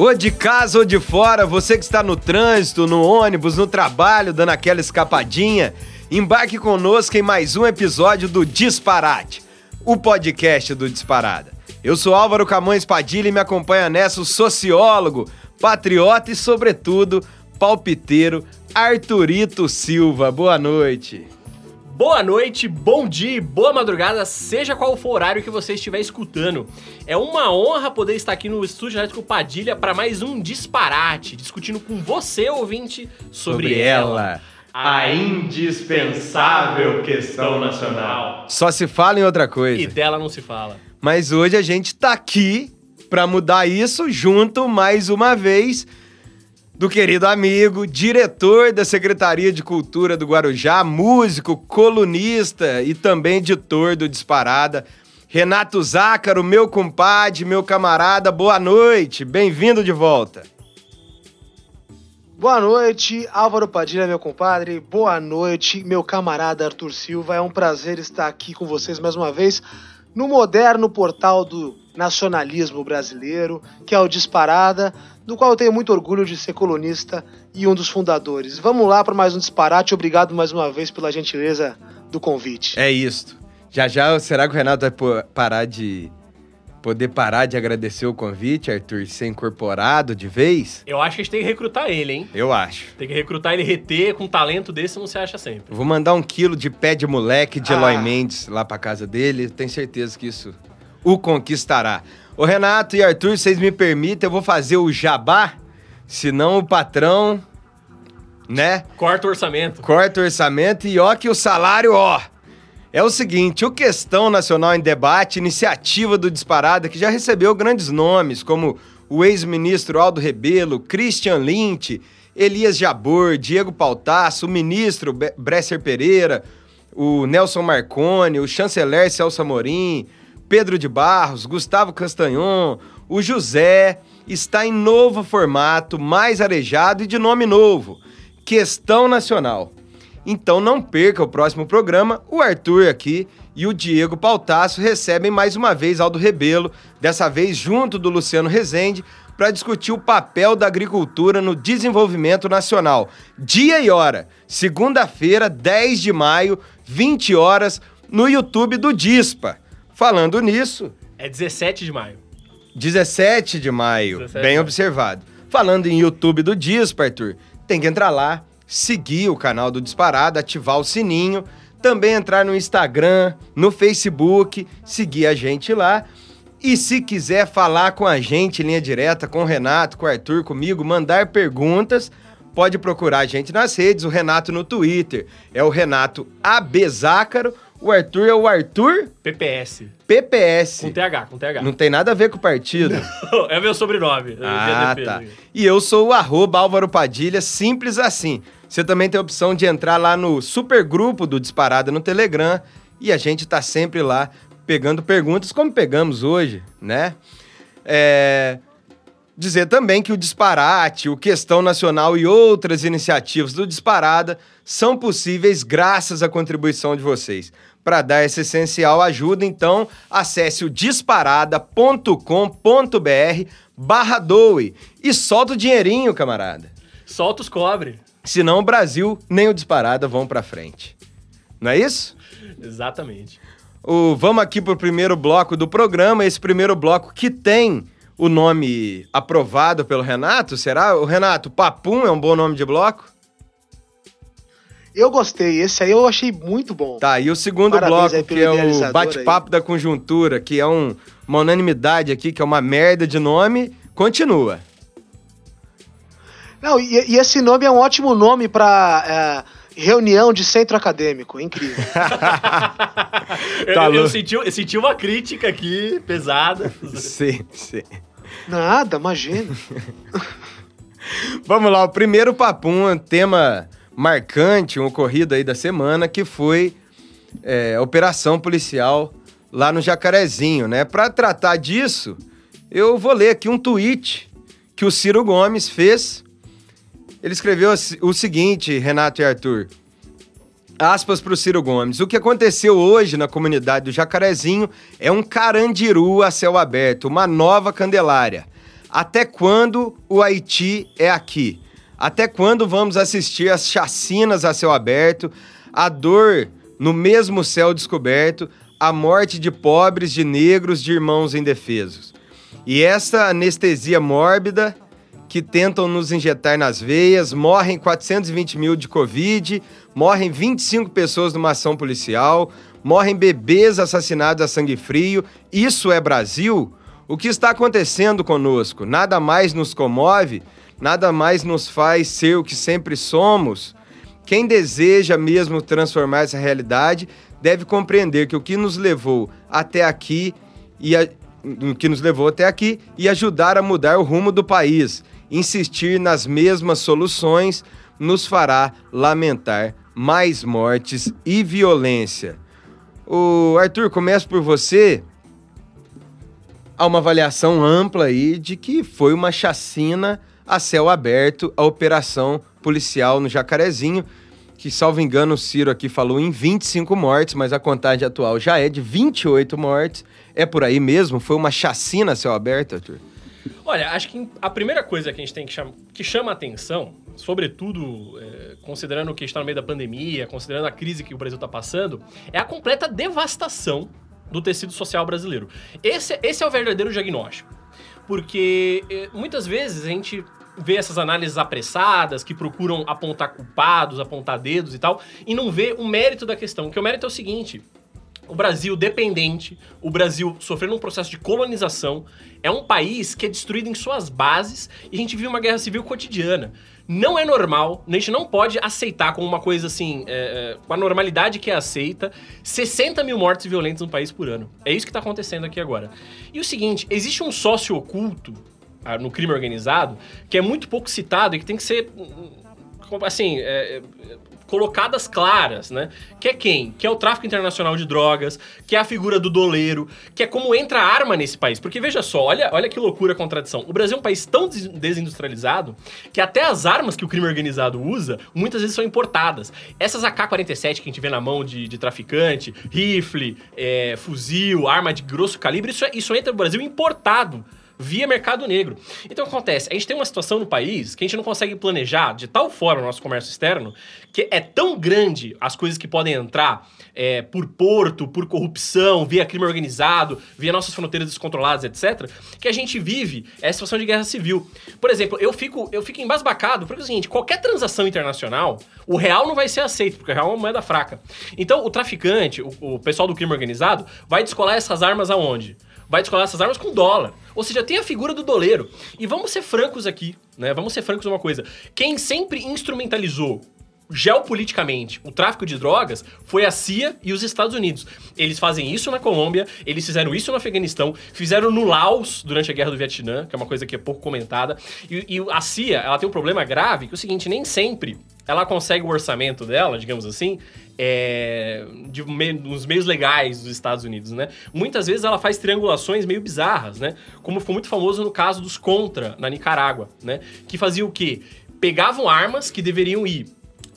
Ou de casa ou de fora, você que está no trânsito, no ônibus, no trabalho, dando aquela escapadinha, embarque conosco em mais um episódio do Disparate, o podcast do Disparada. Eu sou Álvaro Camões Padilha e me acompanha nessa o sociólogo, patriota e, sobretudo, palpiteiro Arthurito Silva. Boa noite. Boa noite, bom dia e boa madrugada, seja qual for o horário que você estiver escutando. É uma honra poder estar aqui no Estúdio Elétrico Padilha para mais um disparate, discutindo com você, ouvinte, sobre, Sobre ela, a indispensável questão nacional. Só se fala em outra coisa. E dela não se fala. Mas hoje a gente tá aqui para mudar isso junto mais uma vez do querido amigo, diretor da Secretaria de Cultura do Guarujá, músico, colunista e também editor do Disparada, Renato Zácaro, meu compadre, meu camarada, boa noite, bem-vindo de volta. Boa noite, Álvaro Padilha, meu compadre. Boa noite, meu camarada Arthur Silva. É um prazer estar aqui com vocês mais uma vez no moderno portal do nacionalismo brasileiro, que é o Disparada, do qual eu tenho muito orgulho de ser colunista e um dos fundadores. Vamos lá para mais um disparate. Obrigado mais uma vez pela gentileza do convite. É isso. Já já, será que o Renato vai parar de poder parar de agradecer o convite, Arthur, ser incorporado de vez? Eu acho que a gente tem que recrutar ele, hein? Eu acho. Tem que recrutar ele reter com um talento desse, não se acha sempre. Vou mandar um quilo de pé de moleque de Ah. Eloy Mendes lá pra casa dele. Tenho certeza que isso o conquistará. Ô Renato e Arthur, vocês me permitem, eu vou fazer o jabá, senão o patrão, né, Corta o orçamento. corta o orçamento e ó que o salário, ó. É o seguinte, o Questão Nacional em Debate, iniciativa do Disparada, que já recebeu grandes nomes, como o ex-ministro Aldo Rebelo, Christian Lynch, Elias Jabor, Diego Pautasso, o ministro Bresser Pereira, o Nelson Marconi, o chanceler Celso Amorim, Pedro de Barros, Gustavo Castanhon, o José, está em novo formato, mais arejado e de nome novo, Questão Nacional. Então não perca o próximo programa. O Arthur aqui e o Diego Pautasso recebem mais uma vez Aldo Rebelo, dessa vez junto do Luciano Rezende, para discutir o papel da agricultura no desenvolvimento nacional. Dia e hora, segunda-feira, 10 de maio, 20 horas, no YouTube do Dispa. Falando nisso, É 17 de maio. 17 de maio, 17 de bem maio. observado. Falando em YouTube do Dispa, Arthur, tem que entrar lá, seguir o canal do Disparado, ativar o sininho, também entrar no Instagram, no Facebook, seguir a gente lá. E se quiser falar com a gente em linha direta, com o Renato, com o Arthur, comigo, mandar perguntas, pode procurar a gente nas redes, o Renato no Twitter, é o Renato Abezácaro, o Arthur é o Arthur PPS. PPS. Com TH, com TH. Não tem nada a ver com o partido. é meu sobrenome. Ah, GDP. tá. E eu sou o arroba Álvaro Padilha, simples assim. Você também tem a opção de entrar lá no supergrupo do Disparada no Telegram e a gente tá sempre lá pegando perguntas, como pegamos hoje, né? É... Dizer também que o Disparate, o Questão Nacional e outras iniciativas do Disparada são possíveis graças à contribuição de vocês. Para dar essa essencial ajuda, então, acesse o disparada.com.br barra doe e solta o dinheirinho, camarada. Solta os cobre. Senão o Brasil nem o Disparada vão para frente. Não é isso? Exatamente. O, vamos aqui pro primeiro bloco do programa, esse primeiro bloco que tem o nome aprovado pelo Renato, será? O Renato, Papum é um bom nome de bloco? Eu gostei, esse aí eu achei muito bom. Tá, e o segundo Parabéns bloco, que é o bate-papo da conjuntura, que é um- uma unanimidade aqui, que é uma merda de nome, continua. Não, e, e esse nome é um ótimo nome para reunião de centro acadêmico, é incrível. eu, Tá eu- eu senti, eu senti uma crítica aqui, pesada. sim, sim. Nada, imagina. Vamos lá, o primeiro papum, um tema marcante, um ocorrido aí da semana, que foi é, a operação policial lá no Jacarezinho, né? Para tratar disso, eu vou ler aqui um tweet que o Ciro Gomes fez. Ele escreveu o seguinte, Renato e Arthur. Aspas para o Ciro Gomes. O que aconteceu hoje na comunidade do Jacarezinho é um carandiru a céu aberto, uma nova Candelária. Até quando o Haiti é aqui? Até quando vamos assistir às chacinas a céu aberto, a dor no mesmo céu descoberto, a morte de pobres, de negros, de irmãos indefesos? E essa anestesia mórbida que tentam nos injetar nas veias, morrem 420 mil de Covid, morrem 25 pessoas numa ação policial, morrem bebês assassinados a sangue frio. Isso é Brasil? O que está acontecendo conosco? Nada mais nos comove? Nada mais nos faz ser o que sempre somos? Quem deseja mesmo transformar essa realidade deve compreender que o que nos levou até aqui e a, o que nos levou até aqui e ajudar a mudar o rumo do país insistir nas mesmas soluções nos fará lamentar mais mortes e violência. O Arthur, começo por você. Há uma avaliação ampla aí de que foi uma chacina a céu aberto a operação policial no Jacarezinho, que, salvo engano, o Ciro aqui falou em 25 mortes, mas a contagem atual já é de 28 mortes. É por aí mesmo? Foi uma chacina a céu aberto, Arthur? Olha, acho que a primeira coisa que a gente tem que chamar, que chama atenção, sobretudo é, considerando que está no meio da pandemia, considerando a crise que o Brasil está passando, é a completa devastação do tecido social brasileiro. Esse, esse é o verdadeiro diagnóstico. Porque é, muitas vezes a gente vê essas análises apressadas que procuram apontar culpados, apontar dedos e tal, e não vê o mérito da questão. Que o mérito é o seguinte: o Brasil dependente, o Brasil sofrendo um processo de colonização, é um país que é destruído em suas bases e a gente vive uma guerra civil cotidiana. Não é normal, a gente não pode aceitar como uma coisa assim, é, é, com a normalidade que é aceita, 60 mil mortes violentas no país por ano. É isso que está acontecendo aqui agora. E o seguinte, existe um sócio oculto no crime organizado que é muito pouco citado e que tem que ser assim, é, é colocadas claras, né? Que é quem? Que é o tráfico internacional de drogas, que é a figura do doleiro, que é como entra a arma nesse país. Porque veja só, olha, olha que loucura a contradição. O Brasil é um país tão desindustrializado que até as armas que o crime organizado usa, muitas vezes são importadas. Essas AK-47 que a gente vê na mão de, de traficante, rifle, é, fuzil, arma de grosso calibre, isso, é, isso entra no Brasil importado via mercado negro. Então o que acontece? A gente tem uma situação no país que a gente não consegue planejar de tal forma o nosso comércio externo que é tão grande as coisas que podem entrar é, por porto, por corrupção, via crime organizado, via nossas fronteiras descontroladas, etc., que a gente vive essa situação de guerra civil. Por exemplo, eu fico, eu fico embasbacado porque é o seguinte: qualquer transação internacional, o real não vai ser aceito, porque o real é uma moeda fraca. Então, o traficante, o, o pessoal do crime organizado, vai descolar essas armas aonde? vai descolar essas armas com dólar. Ou seja, tem a figura do doleiro. E vamos ser francos aqui, né? Vamos ser francos uma coisa. Quem sempre instrumentalizou geopoliticamente o tráfico de drogas foi a CIA e os Estados Unidos. Eles fazem isso na Colômbia, eles fizeram isso no Afeganistão, fizeram no Laos durante a Guerra do Vietnã, que é uma coisa que é pouco comentada. E, e a CIA, ela tem um problema grave, que é o seguinte, nem sempre ela consegue o orçamento dela, digamos assim, é, de me, dos meios legais dos Estados Unidos, né? Muitas vezes ela faz triangulações meio bizarras, né? Como foi muito famoso no caso dos Contra, na Nicarágua, né? Que fazia o quê? Pegavam armas que deveriam ir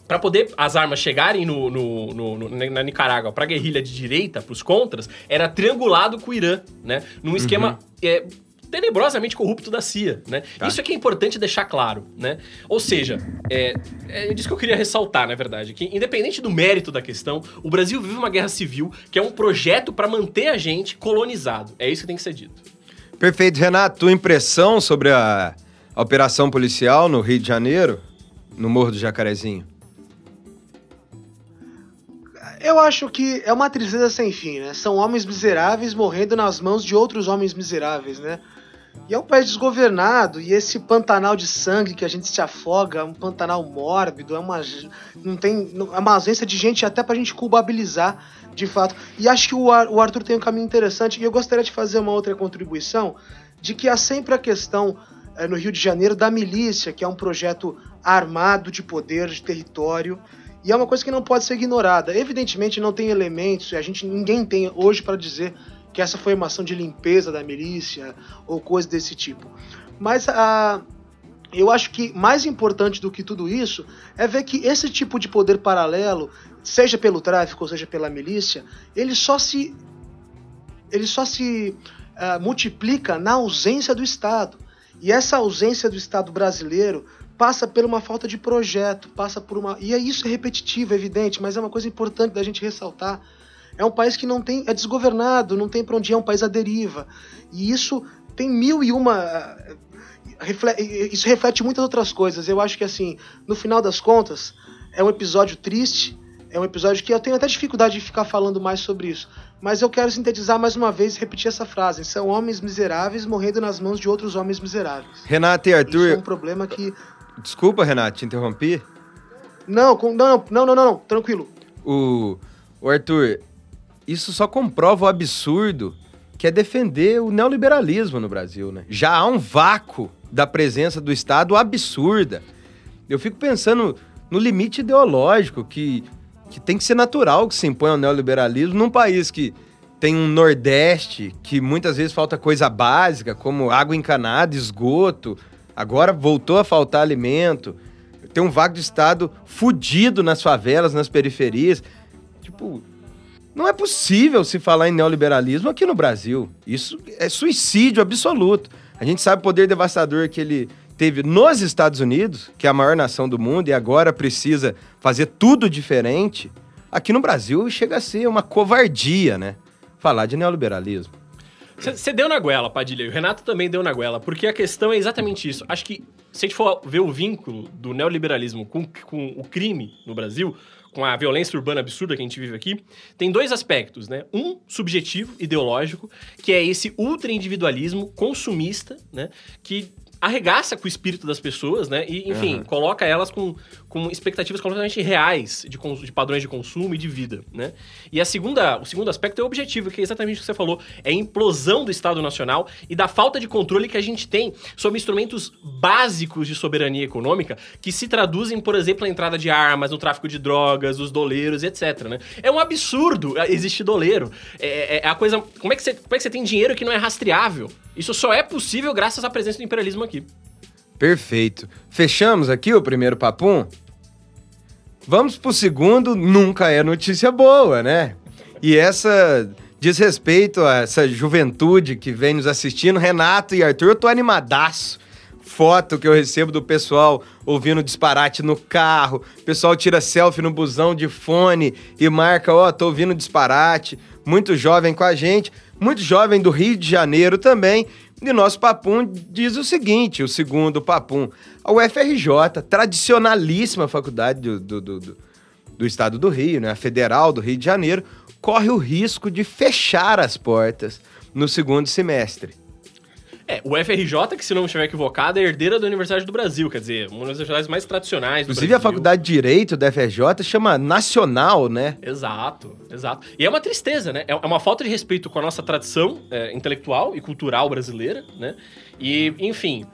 para poder as armas chegarem no, no, no, no na Nicarágua para guerrilha de direita, para os contras, era triangulado com o Irã, né? Num esquema uhum. é, tenebrosamente corrupto da CIA, né? Tá. Isso é que é importante deixar claro, né? Ou seja, é, é disso que eu queria ressaltar, na verdade, que independente do mérito da questão, o Brasil vive uma guerra civil que é um projeto para manter a gente colonizado. É isso que tem que ser dito. Perfeito, Renato. Tua impressão sobre a, a operação policial no Rio de Janeiro, no Morro do Jacarezinho? Eu acho que é uma tristeza sem fim, né? São homens miseráveis morrendo nas mãos de outros homens miseráveis, né? E é um país desgovernado, e esse pantanal de sangue que a gente se afoga, um pantanal mórbido, é uma, não tem, é uma ausência de gente até pra gente culpabilizar, de fato. E acho que o, o Arthur tem um caminho interessante, e eu gostaria de fazer uma outra contribuição, de que há sempre a questão é, no Rio de Janeiro da milícia, que é um projeto armado de poder, de território, e é uma coisa que não pode ser ignorada. Evidentemente não tem elementos, a gente ninguém tem hoje para dizer que essa foi uma ação de limpeza da milícia ou coisa desse tipo. Mas a eu acho que mais importante do que tudo isso é ver que esse tipo de poder paralelo, seja pelo tráfico ou seja pela milícia, ele só se ele só se uh, multiplica na ausência do Estado. E essa ausência do Estado brasileiro passa por uma falta de projeto, passa por uma. E isso é repetitivo, é evidente, mas é uma coisa importante da gente ressaltar. É um país que não tem. é desgovernado, não tem para onde ir, é um país à deriva. E isso tem mil e uma. Isso reflete muitas outras coisas. Eu acho que, assim, no final das contas, é um episódio triste, é um episódio que eu tenho até dificuldade de ficar falando mais sobre isso. Mas eu quero sintetizar mais uma vez e repetir essa frase. São homens miseráveis morrendo nas mãos de outros homens miseráveis. Renato e Arthur. Isso é um problema que. Desculpa, Renato, te interrompi. Não, não, não, não, não, não, tranquilo. O, o Arthur, isso só comprova o absurdo que é defender o neoliberalismo no Brasil, né? Já há um vácuo da presença do Estado absurda. Eu fico pensando no limite ideológico que que tem que ser natural que se impõe ao neoliberalismo num país que tem um Nordeste que muitas vezes falta coisa básica, como água encanada, esgoto. Agora voltou a faltar alimento. Tem um vago de Estado fudido nas favelas, nas periferias. Tipo, não é possível se falar em neoliberalismo aqui no Brasil. Isso é suicídio absoluto. A gente sabe o poder devastador que ele teve nos Estados Unidos, que é a maior nação do mundo, e agora precisa fazer tudo diferente, aqui no Brasil chega a ser uma covardia, né? Falar de neoliberalismo. Você deu na goela, Padilha, e o Renato também deu na goela, porque a questão é exatamente isso. Acho que se a gente for ver o vínculo do neoliberalismo com, com o crime no Brasil, com a violência urbana absurda que a gente vive aqui, tem dois aspectos, né? Um subjetivo, ideológico, que é esse ultra-individualismo consumista, né? Que arregaça com o espírito das pessoas, né? E, enfim, uhum. coloca elas com, com expectativas completamente reais de, de padrões de consumo e de vida, né? E a segunda, o segundo aspecto é o objetivo, que é exatamente o que você falou, é a implosão do Estado Nacional e da falta de controle que a gente tem sobre instrumentos básicos de soberania econômica que se traduzem, por exemplo, na entrada de armas, no tráfico de drogas, os doleiros, etc, né? É um absurdo existir doleiro. É, é, é a coisa... Como é, que você, como é que você tem dinheiro que não é rastreável? Isso só é possível graças à presença do imperialismo aqui. Perfeito. Fechamos aqui o primeiro papum? Vamos pro segundo, nunca é notícia boa, né? E essa diz respeito a essa juventude que vem nos assistindo, Renato e Arthur, eu tô animadaço. Foto que eu recebo do pessoal ouvindo disparate no carro, o pessoal tira selfie no busão de fone e marca, ó, oh, tô ouvindo disparate. Muito jovem com a gente muito jovem do Rio de Janeiro também. E nosso papum diz o seguinte: o segundo papum, a UFRJ, tradicionalíssima faculdade do, do, do, do estado do Rio, né, a federal do Rio de Janeiro, corre o risco de fechar as portas no segundo semestre. É, o FRJ, que se não estiver equivocado, é herdeira da Universidade do Brasil, quer dizer, uma das universidades mais tradicionais do Inclusive, Brasil. a Faculdade de Direito da FRJ chama Nacional, né? Exato, exato. E é uma tristeza, né? É uma falta de respeito com a nossa tradição é, intelectual e cultural brasileira, né? E, enfim,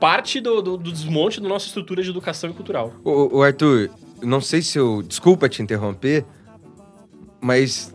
parte do, do, do, desmonte da nossa estrutura de educação e cultural. O, o Arthur, não sei se eu... Desculpa te interromper, mas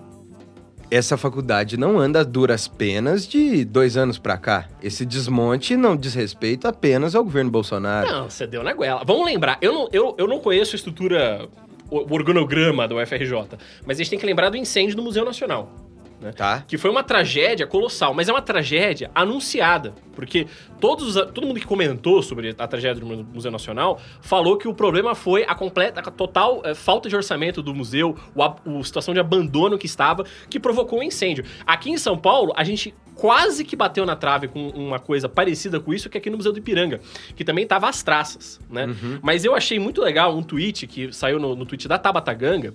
essa faculdade não anda a duras penas de dois anos para cá. Esse desmonte não diz respeito apenas ao governo Bolsonaro. Não, você deu na goela. Vamos lembrar, eu não, eu, eu não conheço a estrutura, o organograma do UFRJ, mas a gente tem que lembrar do incêndio do Museu Nacional né? Tá. Que foi uma tragédia colossal, mas é uma tragédia anunciada, porque todos, todo mundo que comentou sobre a tragédia do Museu Nacional falou que o problema foi a completa, a total é, falta de orçamento do museu, o, a situação de abandono que estava, que provocou o um incêndio. Aqui em São Paulo, a gente quase que bateu na trave com uma coisa parecida com isso que aqui no Museu do Ipiranga, que também tava às traças, né? Uhum. Mas eu achei muito legal um tweet que saiu no, no tweet da Tabata Ganga,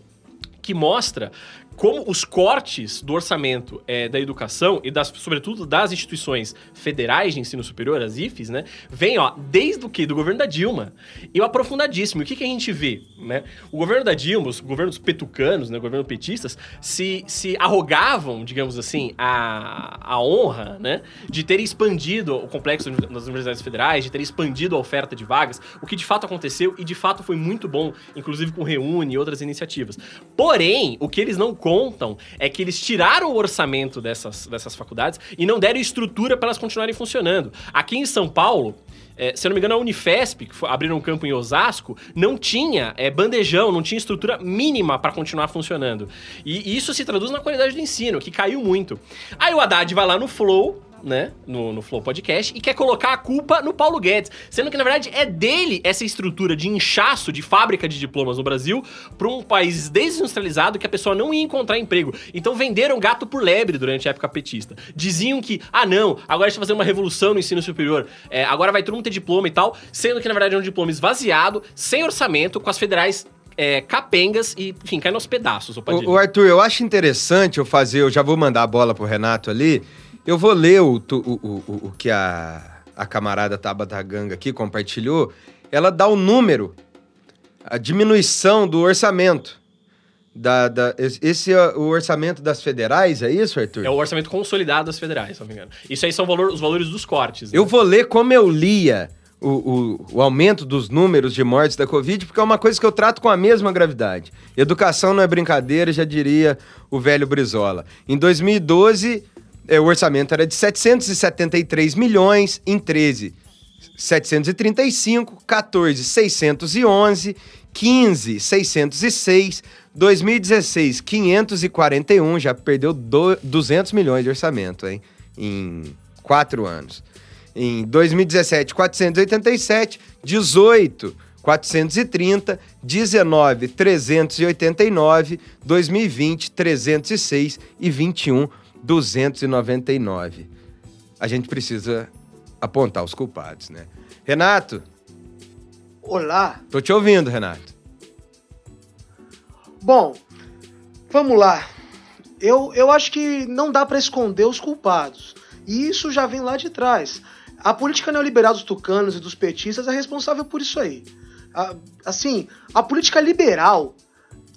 que mostra como os cortes do orçamento é, da educação e das, sobretudo das instituições federais de ensino superior, as IFES, né, vem ó, desde o que do governo da Dilma e o aprofundadíssimo. O que, que a gente vê, né? O governo da Dilma, os governos petucanos, né, governo petistas, se, se arrogavam, digamos assim, a, a honra, né, de ter expandido o complexo das universidades federais, de ter expandido a oferta de vagas, o que de fato aconteceu e de fato foi muito bom, inclusive com Reúne e outras iniciativas. Porém, o que eles não contam é que eles tiraram o orçamento dessas, dessas faculdades e não deram estrutura para elas continuarem funcionando. Aqui em São Paulo, é, se eu não me engano, a Unifesp, que abriram um campo em Osasco, não tinha é, bandejão, não tinha estrutura mínima para continuar funcionando. E, e, isso se traduz na qualidade do ensino, que caiu muito. Aí o Haddad vai lá no Flow né, no, no Flow Podcast, e quer colocar a culpa no Paulo Guedes. Sendo que, na verdade, é dele essa estrutura de inchaço de fábrica de diplomas no Brasil para um país desindustrializado que a pessoa não ia encontrar emprego. Então venderam gato por lebre durante a época petista. Diziam que, ah não, agora a gente vai fazer uma revolução no ensino superior, é, agora vai todo mundo ter diploma e tal, sendo que, na verdade, é um diploma esvaziado, sem orçamento, com as federais é, capengas e, enfim, cai nos pedaços, O, o Arthur, eu acho interessante eu fazer, eu já vou mandar a bola pro Renato ali, eu vou ler o, o, o, o que a, a camarada Tabata Ganga aqui compartilhou, ela dá o número, a diminuição do orçamento. Da, da, esse é o orçamento das federais, é isso, Arthur? É o orçamento consolidado das federais, se não me engano. Isso aí são valor, os valores dos cortes. Né? Eu vou ler como eu lia o, o, o, aumento dos números de mortes da Covid, porque é uma coisa que eu trato com a mesma gravidade. Educação não é brincadeira, já diria o velho Brizola. Em 2012, é, o orçamento era de 773 milhões, em 13, 735, 14, 611, 15, 606, 2016, 541, já perdeu do, 200 milhões de orçamento, hein? Em quatro anos. Em 2017, 487, 18, 430, 19, 389, 2020, 306 e 21, 299. A gente precisa apontar os culpados, né? Renato. Olá. Tô te ouvindo, Renato. Bom, vamos lá. Eu, eu acho que não dá para esconder os culpados. E isso já vem lá de trás. A política neoliberal dos tucanos e dos petistas é responsável por isso aí. assim, a política liberal,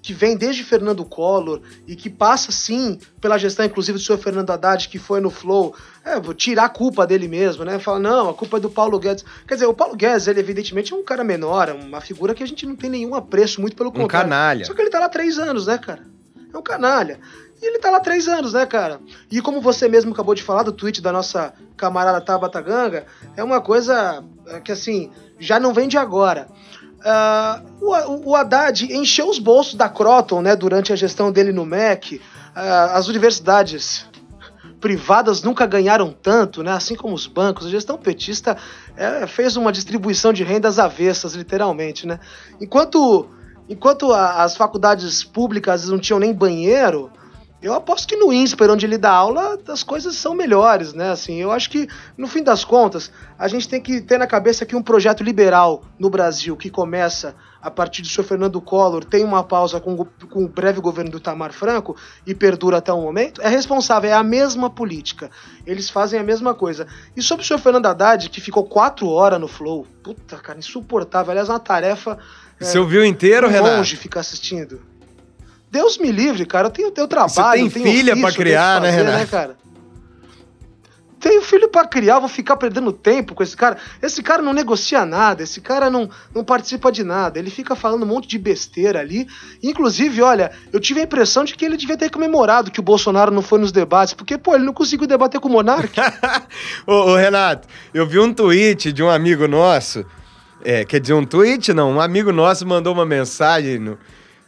que vem desde Fernando Collor e que passa, sim, pela gestão, inclusive, do senhor Fernando Haddad, que foi no Flow, é, vou tirar a culpa dele mesmo, né? Fala, não, a culpa é do Paulo Guedes. Quer dizer, o Paulo Guedes, ele evidentemente é um cara menor, é uma figura que a gente não tem nenhum apreço, muito pelo contrário. Um canalha. Só que ele tá lá três anos, né, cara? É um canalha. E ele tá lá três anos, né, cara? E como você mesmo acabou de falar do tweet da nossa camarada Tabata Ganga, é uma coisa é, que, assim, já não vem de agora. Uh, o, o Haddad encheu os bolsos da Croton, né, durante a gestão dele no MEC. Uh, as universidades privadas nunca ganharam tanto, né? Assim como os bancos. A gestão petista é, fez uma distribuição de rendas avessas, literalmente, né? Enquanto, enquanto a, as faculdades públicas não tinham nem banheiro, eu aposto que no INSPER, onde ele dá aula, as coisas são melhores, né? Assim, eu acho que, no fim das contas, a gente tem que ter na cabeça que um projeto liberal no Brasil, que começa a partir do senhor Fernando Collor, tem uma pausa com, com o breve governo do Tamar Franco e perdura até o momento, é responsável, é a mesma política. Eles fazem a mesma coisa. E sobre o senhor Fernando Haddad, que ficou quatro horas no Flow, puta, cara, insuportável. Aliás, uma tarefa... Você é, ouviu inteiro, um Renato? longe ficar assistindo. Deus me livre, cara. Eu tenho o teu trabalho. Você tem filha para criar, né, fazer, né, Renato? Né, cara? Tenho filho para criar, vou ficar perdendo tempo com esse cara. Esse cara não negocia nada, esse cara não, não participa de nada. Ele fica falando um monte de besteira ali. Inclusive, olha, eu tive a impressão de que ele devia ter comemorado que o Bolsonaro não foi nos debates, porque, pô, ele não conseguiu debater com o Monark. ô, ô, Renato, eu vi um tweet de um amigo nosso. É, quer dizer, um tweet não, um amigo nosso mandou uma mensagem no,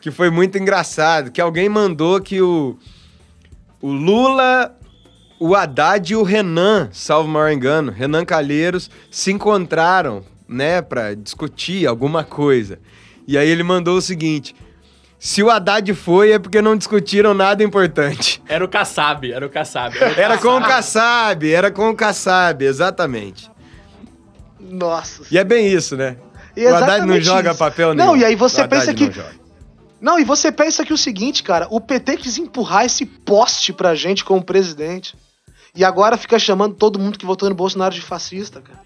que foi muito engraçado, que alguém mandou que o, o Lula, o Haddad e o Renan, salvo maior engano, Renan Calheiros, se encontraram, né, para discutir alguma coisa. E aí ele mandou o seguinte: se o Haddad foi, é porque não discutiram nada importante. Era o Kassab, era o Kassab. Era, o era com o Kassab, era com o Kassab, exatamente. Nossa. E é bem isso, né? o Haddad não joga isso. papel nenhum. Não, e aí você pensa que não, e você pensa que o seguinte, cara, o PT quis empurrar esse poste pra gente como presidente. E agora fica chamando todo mundo que votou no Bolsonaro de fascista, cara.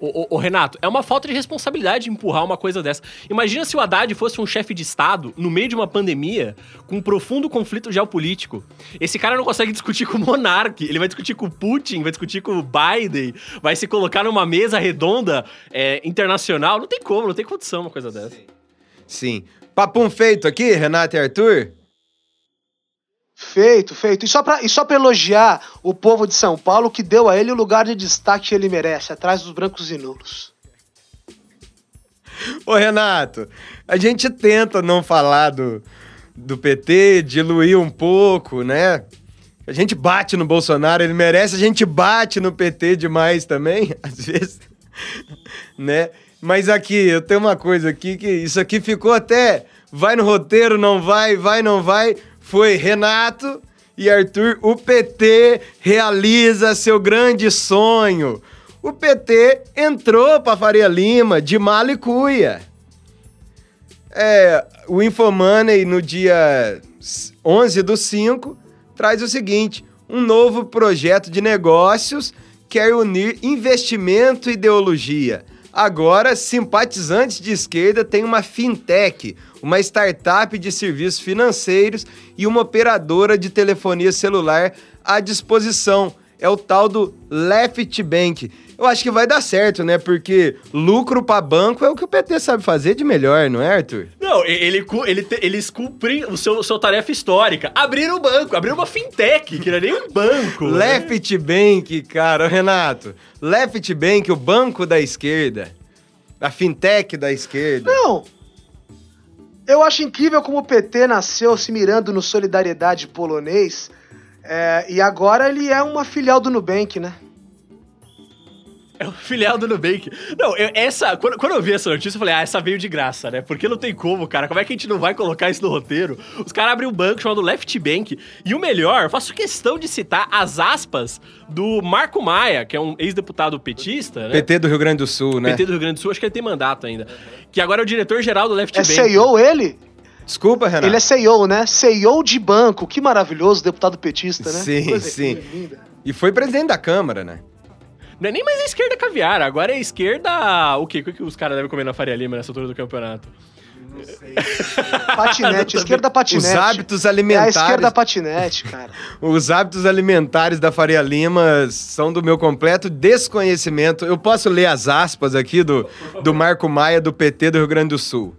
Ô, ô, ô, Renato, é uma falta de responsabilidade empurrar uma coisa dessa. Imagina se o Haddad fosse um chefe de Estado no meio de uma pandemia com um profundo conflito geopolítico. Esse cara não consegue discutir com o monarca, ele vai discutir com o Putin, vai discutir com o Biden, vai se colocar numa mesa redonda é, internacional. Não tem como, não tem condição uma coisa dessa. Sim. Sim. Papum feito aqui, Renato e Arthur? Feito, feito. E só, e pra elogiar o povo de São Paulo que deu a ele o lugar de destaque que ele merece, atrás dos brancos e nulos. Ô Renato, a gente tenta não falar do, do PT, diluir um pouco, né? A gente bate no Bolsonaro, ele merece, a gente bate no PT demais também, às vezes. né? Mas aqui, eu tenho uma coisa aqui que isso aqui ficou até vai no roteiro, não vai, vai, não vai. Foi Renato e Arthur, o PT realiza seu grande sonho. O PT entrou para Faria Lima de mala e cuia. É, o Infomoney no dia 11 do 5 traz o seguinte: um novo projeto de negócios quer unir investimento e ideologia. Agora, simpatizantes de esquerda têm uma fintech, uma startup de serviços financeiros e uma operadora de telefonia celular à disposição. É o tal do Left Bank. Eu acho que vai dar certo, né? Porque lucro para banco é o que o PT sabe fazer de melhor, não é, Arthur? Não, ele, ele, eles cumprem o seu, sua tarefa histórica. Abriram um banco, abriram uma fintech, que não é nem um banco. Né? Left Bank, cara, Renato. Left Bank, o banco da esquerda. A fintech da esquerda. Não, eu acho incrível como o PT nasceu se mirando no solidariedade polonês é, e agora ele é uma filial do Nubank, né? É o filial do Nubank. Não, eu, essa. Quando, quando, eu vi essa notícia, eu falei, ah, essa veio de graça, né? Porque não tem como, cara. Como é que a gente não vai colocar isso no roteiro? Os caras abrem um banco chamado Left Bank. E o melhor, eu faço questão de citar as aspas do Marco Maia, que é um ex-deputado petista, né? PT do Rio Grande do Sul, né? PT do Rio Grande do Sul, acho que ele tem mandato ainda. Que agora é o diretor-geral do Left é Bank. É CEO ele? Desculpa, Renato. Ele é CEO, né? CEO de banco. Que maravilhoso, deputado petista, né? Sim, Coisa sim. E foi presidente da Câmara, né? Não é nem mais a esquerda caviar, agora é a esquerda. O quê? O que os caras devem comer na Faria Lima nessa altura do campeonato? Não sei. patinete, esquerda patinete. Os hábitos alimentares. É a esquerda patinete, cara. Os hábitos alimentares da Faria Lima são do meu completo desconhecimento. Eu posso ler as aspas aqui do, do Marco Maia, do PT do Rio Grande do Sul.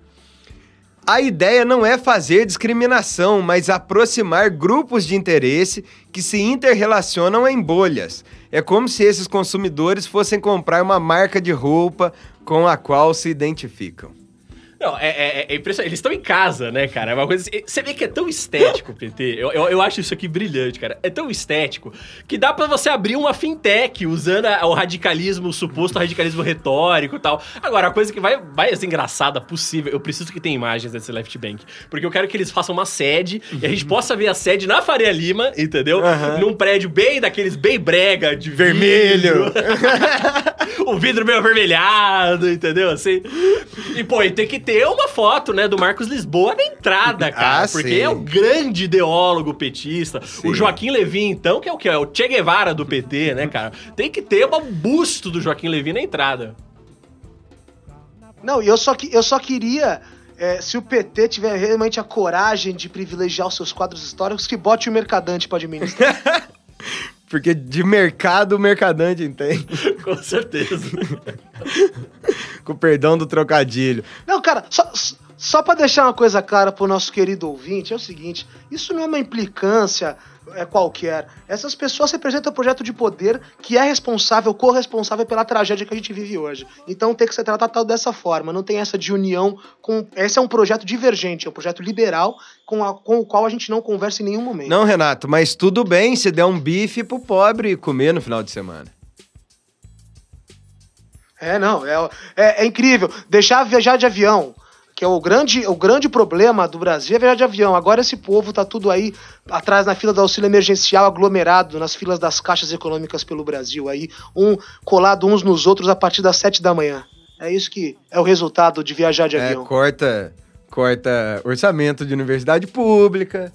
A ideia não é fazer discriminação, mas aproximar grupos de interesse que se interrelacionam em bolhas. É como se esses consumidores fossem comprar uma marca de roupa com a qual se identificam. Não, é, é, é impressionante. Eles estão em casa, né, cara? É uma coisa. Assim, você vê que é tão estético, PT. Eu, eu, eu, acho isso aqui brilhante, cara. É tão estético que dá para você abrir uma fintech usando a, o radicalismo, o suposto radicalismo retórico e tal. Agora, a coisa que vai, assim, engraçada possível, eu preciso que tenha imagens desse Left Bank. Porque eu quero que eles façam uma sede uhum. e a gente possa ver a sede na Faria Lima, entendeu? Uhum. Num prédio bem daqueles bem brega, de vermelho. o vidro meio avermelhado, entendeu? Assim. E, pô, e tem que ter uma foto, né, do Marcos Lisboa na entrada, cara. Ah, porque sim. é o grande ideólogo petista. Sim. O Joaquim Levin, então, que é o que? É o Che Guevara do PT, né, cara? Tem que ter um busto do Joaquim Levin na entrada. Não, e eu só, eu só queria. É, se o PT tiver realmente a coragem de privilegiar os seus quadros históricos, que bote o mercadante para administrar. Porque de mercado, o mercadante entende. Com certeza. Com perdão do trocadilho. Não, cara, só, só para deixar uma coisa clara pro nosso querido ouvinte, é o seguinte: isso não é uma implicância é qualquer. Essas pessoas representam o projeto de poder que é responsável, corresponsável pela tragédia que a gente vive hoje. Então tem que ser tratado dessa forma. Não tem essa de união com. Esse é um projeto divergente, é um projeto liberal com, a, com o qual a gente não conversa em nenhum momento. Não, Renato, mas tudo bem se der um bife pro pobre comer no final de semana. É, não, é, é, é incrível. Deixar viajar de avião que é o grande, o grande problema do Brasil é viajar de avião. Agora esse povo tá tudo aí atrás na fila do auxílio emergencial, aglomerado nas filas das caixas econômicas pelo Brasil, aí um colado uns nos outros a partir das sete da manhã. É isso que é o resultado de viajar de é, avião. Corta, corta orçamento de universidade pública,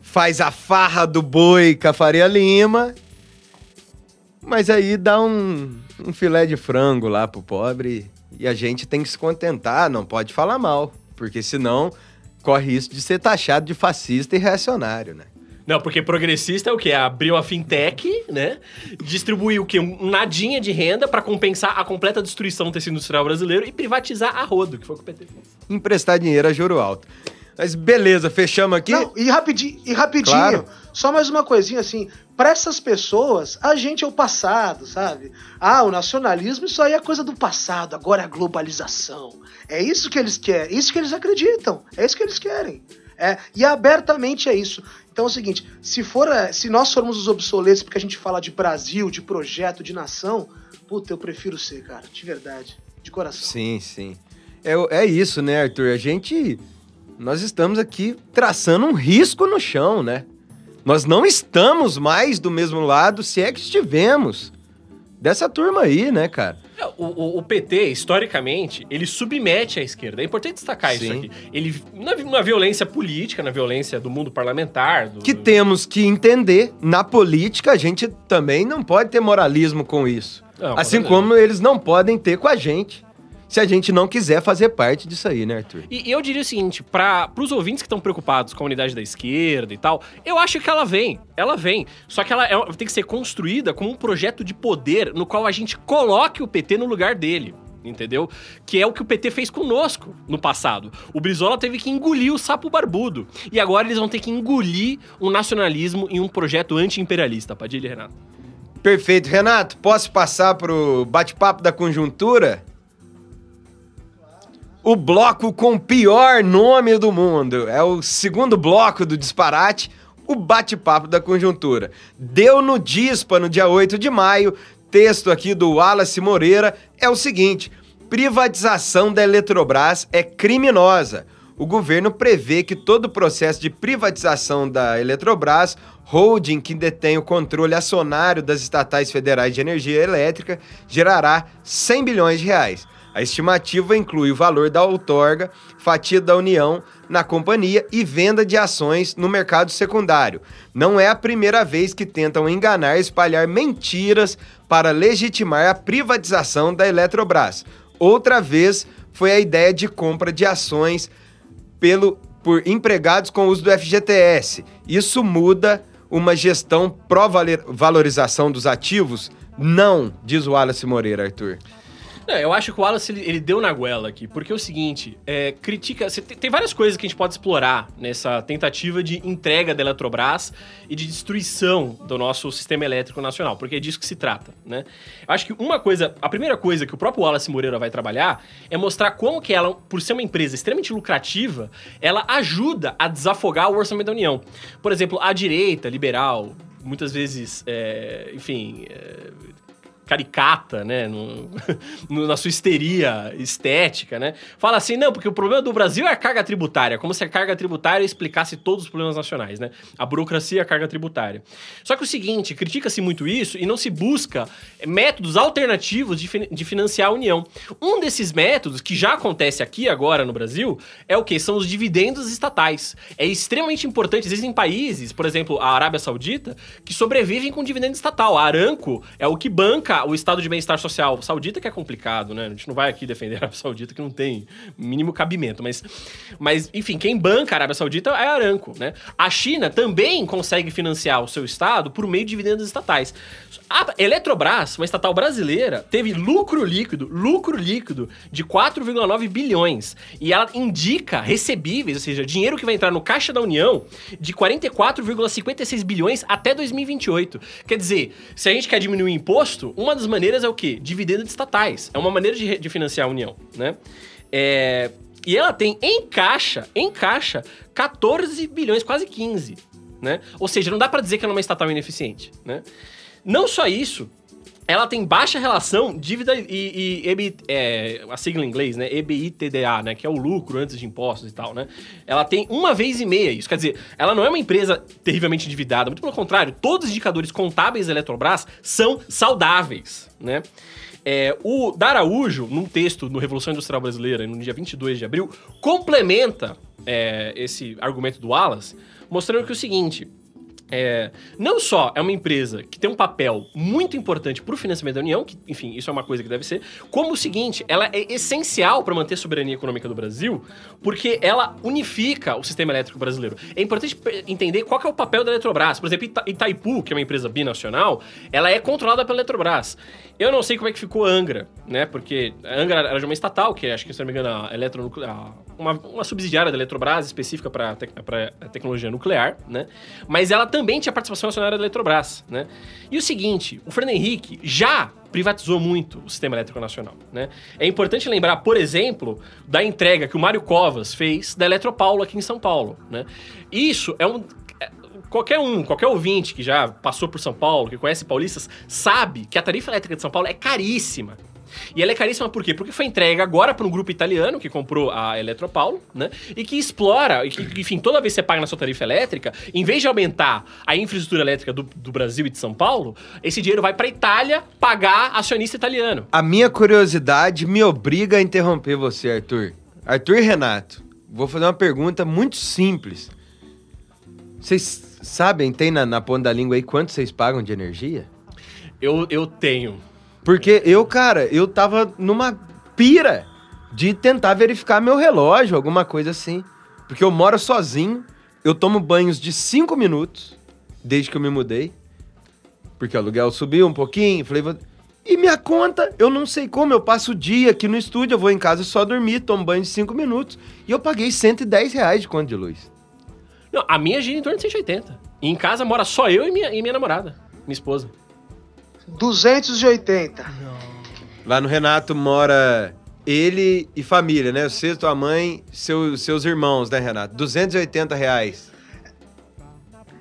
faz a farra do boi com a Faria Lima, mas aí dá um, um filé de frango lá pro pobre e a gente tem que se contentar, não pode falar mal, porque senão corre risco de ser taxado de fascista e reacionário, né? Não, porque progressista é o quê? Abrir uma fintech, né? Distribuir o quê? Um nadinha de renda para compensar a completa destruição do tecido industrial brasileiro e privatizar a rodo, que foi o que o PT fez. Emprestar dinheiro a juro alto. Mas beleza, fechamos aqui. Não, e rapidinho, e rapidinho claro. só mais uma coisinha assim. Para essas pessoas, a gente é o passado, sabe? Ah, o nacionalismo, isso aí é coisa do passado, agora é a globalização. É isso que eles querem, isso que eles acreditam, é isso que eles querem. É, e abertamente é isso. Então é o seguinte, se for, eh, se nós formos os obsoletos porque a gente fala de Brasil, de projeto, de nação, puta, eu prefiro ser, cara, de verdade, de coração. Sim, sim. É, é isso, né, Arthur? A gente. Nós estamos aqui traçando um risco no chão, né? Nós não estamos mais do mesmo lado, se é que estivemos. Dessa turma aí, né, cara? É, o, o, o, PT, historicamente, ele submete a esquerda. É importante destacar Sim. isso aqui. Ele, na, na, violência política, na violência do mundo parlamentar. Do, que temos que entender, na política, a gente também não pode ter moralismo com isso. Não, assim como eles não podem ter com a gente se a gente não quiser fazer parte disso aí, né, Arthur? E, eu diria o seguinte, para os ouvintes que estão preocupados com a unidade da esquerda e tal, eu acho que ela vem, ela vem. Só que ela é, tem que ser construída como um projeto de poder no qual a gente coloque o PT no lugar dele entendeu? Que é o que o PT fez conosco no passado. O Brizola teve que engolir o sapo barbudo. E agora eles vão ter que engolir o nacionalismo em um projeto anti-imperialista. Padilha e Renato. Perfeito. Renato, posso passar pro bate-papo da conjuntura? O bloco com o pior nome do mundo. É o segundo bloco do disparate, o bate-papo da conjuntura. Deu no Dispa no dia 8 de maio. Texto aqui do Wallace Moreira é o seguinte: privatização da Eletrobras é criminosa. O governo prevê que todo o processo de privatização da Eletrobras, holding que detém o controle acionário das estatais federais de energia elétrica, gerará 100 bilhões de reais. A estimativa inclui o valor da outorga, fatia da União na companhia e venda de ações no mercado secundário. Não é a primeira vez que tentam enganar e espalhar mentiras para legitimar a privatização da Eletrobras. Outra vez foi a ideia de compra de ações pelo, por empregados com uso do FGTS. Isso muda uma gestão pró-valorização dos ativos? Não, diz o Wallace Moreira, Arthur. Não, eu acho que o Wallace ele, ele deu na goela aqui, porque é o seguinte, é, critica. Tem, tem, várias coisas que a gente pode explorar nessa tentativa de entrega da Eletrobras e de destruição do nosso sistema elétrico nacional, porque é disso que se trata, né? Eu acho que uma coisa, a primeira coisa que o próprio Wallace Moreira vai trabalhar é mostrar como que ela, por ser uma empresa extremamente lucrativa, ela ajuda a desafogar o orçamento da União. Por exemplo, a direita liberal, muitas vezes, é, enfim, é, caricata, né? No, no, na sua histeria estética, né? Fala assim, não, porque o problema do Brasil é a carga tributária, como se a carga tributária explicasse todos os problemas nacionais, né? A burocracia é a carga tributária. Só que o seguinte, critica-se muito isso e não se busca métodos alternativos de, de financiar a União. Um desses métodos, que já acontece aqui agora no Brasil, é o que? São os dividendos estatais. É extremamente importante. Existem países, por exemplo, a Arábia Saudita, que sobrevivem com dividendo estatal. A Aranco é o que banca o estado de bem-estar social saudita que é complicado, né? A gente não vai aqui defender a Arábia Saudita que não tem mínimo cabimento, mas, mas enfim, quem banca a Arábia Saudita é a Aranco, né? A China também consegue financiar o seu estado por meio de dividendos estatais. A Eletrobras, uma estatal brasileira, teve lucro líquido, lucro líquido de 4,9 bilhões. E ela indica recebíveis, ou seja, dinheiro que vai entrar no caixa da União, de 44,56 bilhões até 2028. Quer dizer, se a gente quer diminuir o imposto, uma das maneiras é o quê? Dividendos estatais. É uma maneira de, de financiar a União, né? É, e ela tem em caixa, em caixa, 14 bilhões, quase 15, né? Ou seja, não dá para dizer que ela é uma estatal ineficiente, né? Não só isso, ela tem baixa relação dívida e, e EBI, é, a sigla em inglês, né? EBITDA, né? Que é o lucro antes de impostos e tal, né? Ela tem uma vez e meia isso. Quer dizer, ela não é uma empresa terrivelmente endividada. Muito pelo contrário, todos os indicadores contábeis da Eletrobras são saudáveis, né? É, o Daraújo, num texto no Revolução Industrial Brasileira, no dia 22 de abril, complementa é, esse argumento do Wallace, mostrando que é o seguinte é, não só é uma empresa que tem um papel muito importante para o financiamento da União, que, enfim, isso é uma coisa que deve ser, como o seguinte, ela é essencial para manter a soberania econômica do Brasil, porque ela unifica o sistema elétrico brasileiro. É importante entender qual é o papel da Eletrobras. Por exemplo, Ita Itaipu, que é uma empresa binacional, ela é controlada pela Eletrobras. Eu não sei como é que ficou Angra, né? Porque Angra era de uma estatal, que acho que, se não me engano, a eletronuclear, uma, uma subsidiária da Eletrobras específica para te tecnologia nuclear, né? Mas ela também também tinha participação acionária da Eletrobras, né? E o seguinte, o Fernando Henrique já privatizou muito o sistema elétrico nacional, né? É importante lembrar, por exemplo, da entrega que o Mário Covas fez da Eletropaulo aqui em São Paulo, né? Isso é um qualquer um, qualquer ouvinte que já passou por São Paulo, que conhece paulistas, sabe que a tarifa elétrica de São Paulo é caríssima. E ela é caríssima por quê? Porque foi entregue agora para um grupo italiano que comprou a Eletropaulo, né? E que explora, e que, enfim, toda vez que você paga na sua tarifa elétrica, em vez de aumentar a infraestrutura elétrica do, do Brasil e de São Paulo, esse dinheiro vai para Itália pagar acionista italiano. A minha curiosidade me obriga a interromper você, Arthur. Arthur e Renato, vou fazer uma pergunta muito simples. Vocês sabem, tem na, na ponta da língua aí quanto vocês pagam de energia? Eu, eu tenho. Porque eu, cara, eu tava numa pira de tentar verificar meu relógio, alguma coisa assim. Porque eu moro sozinho, eu tomo banhos de 5 minutos, desde que eu me mudei. Porque o aluguel subiu um pouquinho, falei... Vou... E minha conta, eu não sei como, eu passo o dia aqui no estúdio, eu vou em casa só dormir, tomo banho de 5 minutos. E eu paguei 110 reais de conta de luz. Não, a minha gira em torno de 180. E em casa mora só eu e minha, e minha namorada, minha esposa. 280. Lá no Renato mora ele e família, né? Você, tua mãe, seu, seus irmãos, né, Renato? 280 reais.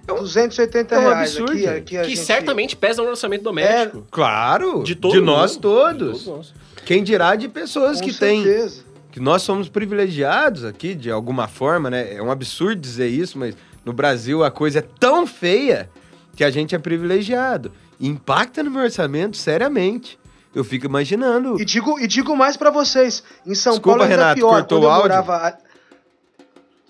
280 é um reais absurdo, aqui, aqui a que gente- certamente pesa no orçamento doméstico. Claro! De todo De nós mundo. todos. De todos nós. Quem dirá de pessoas Com que têm. certeza. Que nós somos privilegiados aqui, de alguma forma, né? É um absurdo dizer isso, mas no Brasil a coisa é tão feia que a gente é privilegiado. Impacta no meu orçamento seriamente. Eu fico imaginando. E digo, e digo mais pra vocês, em São Desculpa, Paulo ainda Renato, pior. cortou Quando eu morava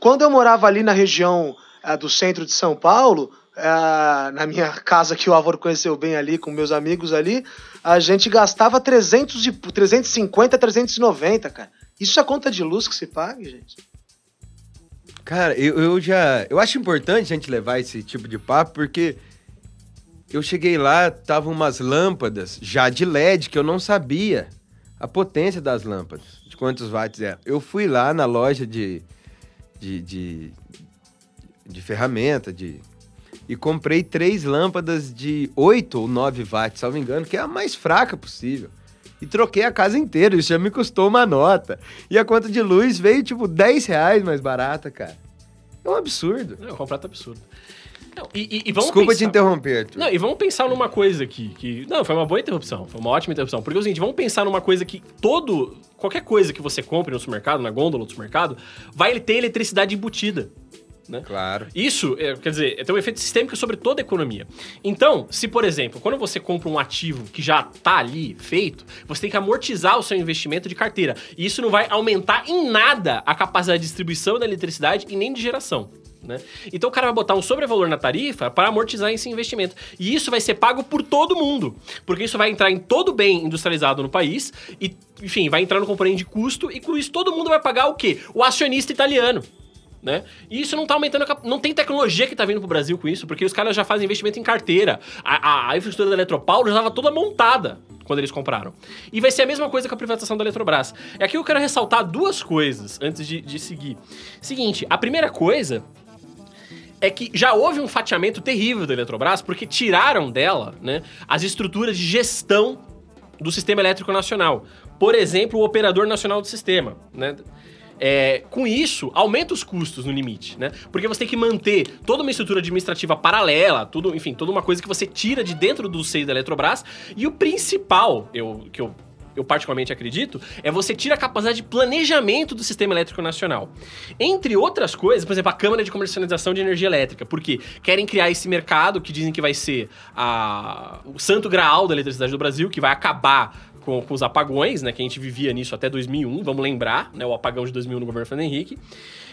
quando eu morava ali na região ah, do centro de São Paulo, ah, na minha casa que o Álvaro conheceu bem ali, com meus amigos ali, a gente gastava 300 de, 350, 390, cara. Isso é conta de luz que se paga, gente? Cara, eu, eu já. Eu acho importante a gente levar esse tipo de papo, porque eu cheguei lá, tava umas lâmpadas já de LED que eu não sabia a potência das lâmpadas, de quantos watts é. Eu fui lá na loja de. de. de, de ferramenta, de. E comprei três lâmpadas de 8 ou 9 watts, salvo engano, que é a mais fraca possível. E troquei a casa inteira, isso já me custou uma nota. E a conta de luz veio tipo 10 reais mais barata, cara. É um absurdo. É um completo absurdo. Não, e, e- vamos Desculpa te pensar- interromper, Arthur. Não, e vamos pensar numa coisa aqui, que... Não, foi uma boa interrupção, foi uma ótima interrupção. Porque é o seguinte, vamos pensar numa coisa que todo... Qualquer coisa que você compre no supermercado, na gôndola do supermercado, vai ter eletricidade embutida, né? Claro. Isso, é, quer dizer, tem um efeito sistêmico sobre toda a economia. Então, se, por exemplo, quando você compra um ativo que já tá ali feito, você tem que amortizar o seu investimento de carteira. E isso não vai aumentar em nada a capacidade de distribuição da eletricidade e nem de geração. Né? Então o cara vai botar um sobrevalor na tarifa para amortizar esse investimento. E isso vai ser pago por todo mundo. Porque isso vai entrar em todo bem industrializado no país e, enfim, vai entrar no componente de custo e com isso todo mundo vai pagar o quê? O acionista italiano né? E isso não tá aumentando, não tem tecnologia que tá vindo pro Brasil com isso, porque os caras já fazem investimento em carteira. A, a- a infraestrutura da Eletropaulo já estava toda montada quando eles compraram. E vai ser a mesma coisa com a privatização da Eletrobras. E aqui eu quero ressaltar duas coisas antes de, de seguir. Seguinte, a primeira coisa é que já houve um fatiamento terrível da Eletrobras, porque tiraram dela né, as estruturas de gestão do sistema elétrico nacional. Por exemplo, o operador nacional do sistema. Né? É, com isso, aumenta os custos no limite, né? Porque você tem que manter toda uma estrutura administrativa paralela, tudo, enfim, toda uma coisa que você tira de dentro do seio da Eletrobras. E o principal, eu, que eu eu particularmente acredito, é você tira a capacidade de planejamento do sistema elétrico nacional. Entre outras coisas, por exemplo, a Câmara de Comercialização de Energia Elétrica, porque querem criar esse mercado que dizem que vai ser a- o santo graal da eletricidade do Brasil, que vai acabar com, com os apagões, né? Que a gente vivia nisso até 2001, vamos lembrar, né? O apagão de 2001 no governo Fernando Henrique.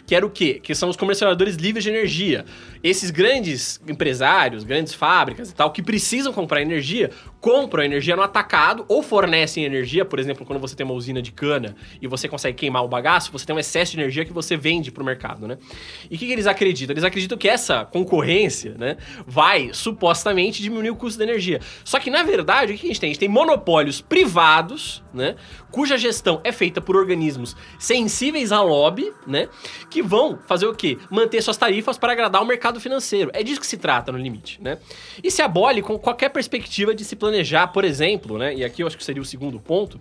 Que era o quê? Que são os comercializadores livres de energia. Esses grandes empresários, grandes fábricas e tal, que precisam comprar energia, compram energia no atacado ou fornecem energia, por exemplo, quando você tem uma usina de cana e você consegue queimar o bagaço, você tem um excesso de energia que você vende pro mercado, né? E o que, que eles acreditam? Eles acreditam que essa concorrência, né, vai supostamente diminuir o custo da energia. Só que, na verdade, o que a gente tem? A gente tem monopólios privados, né, cuja gestão é feita por organismos sensíveis à lobby, né, que vão fazer o quê? Manter suas tarifas para agradar o mercado financeiro. É disso que se trata no limite, né? E se abole com qualquer perspectiva de se planejar, por exemplo, né, e aqui eu acho que seria o segundo ponto,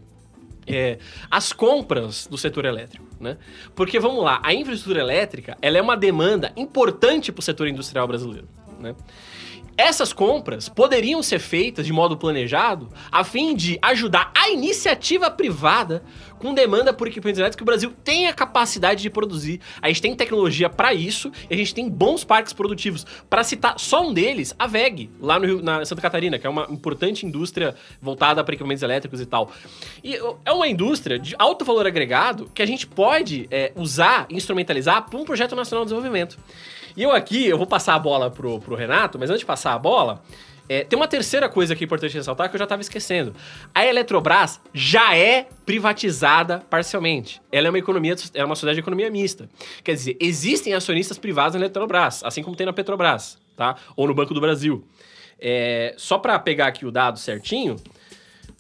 é, as compras do setor elétrico, né? Porque vamos lá, a infraestrutura elétrica ela é uma demanda importante para o setor industrial brasileiro. né? Essas compras poderiam ser feitas de modo planejado a fim de ajudar a iniciativa privada com demanda por equipamentos elétricos que o Brasil tem a capacidade de produzir. A gente tem tecnologia para isso e a gente tem bons parques produtivos. Para citar só um deles, a VEG, lá no Rio, na Santa Catarina, que é uma importante indústria voltada para equipamentos elétricos e tal. E é uma indústria de alto valor agregado que a gente pode é, usar, instrumentalizar para um projeto nacional de desenvolvimento. E eu aqui, eu vou passar a bola pro, pro Renato, mas antes de passar a bola, é, tem uma terceira coisa que é importante ressaltar que eu já estava esquecendo. A Eletrobras já é privatizada parcialmente. Ela é uma economia, é uma sociedade de economia mista. Quer dizer, existem acionistas privados na Eletrobras, assim como tem na Petrobras, tá? Ou no Banco do Brasil. É, só para pegar aqui o dado certinho,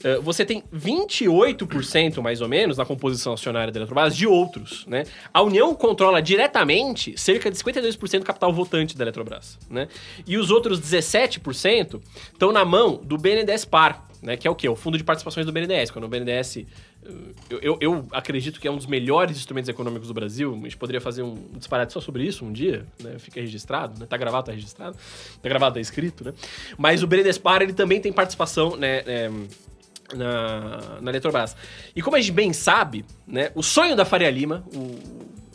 Uh, você tem 28% mais ou menos na composição acionária da Eletrobras de outros, né? A União controla diretamente cerca de 52% do capital votante da Eletrobras, né? E os outros 17% estão na mão do BNDES Par, né? Que é o quê? O Fundo de Participações do BNDES. Quando o BNDES eu, eu, eu, acredito que é um dos melhores instrumentos econômicos do Brasil. A gente poderia fazer um disparate só sobre isso um dia, né? Fica registrado, né? Tá gravado, tá registrado. Tá gravado, tá escrito, né? Mas o Par ele também tem participação, né? É, na, na Eletrobras. E como a gente bem sabe, né, o sonho da Faria Lima, o,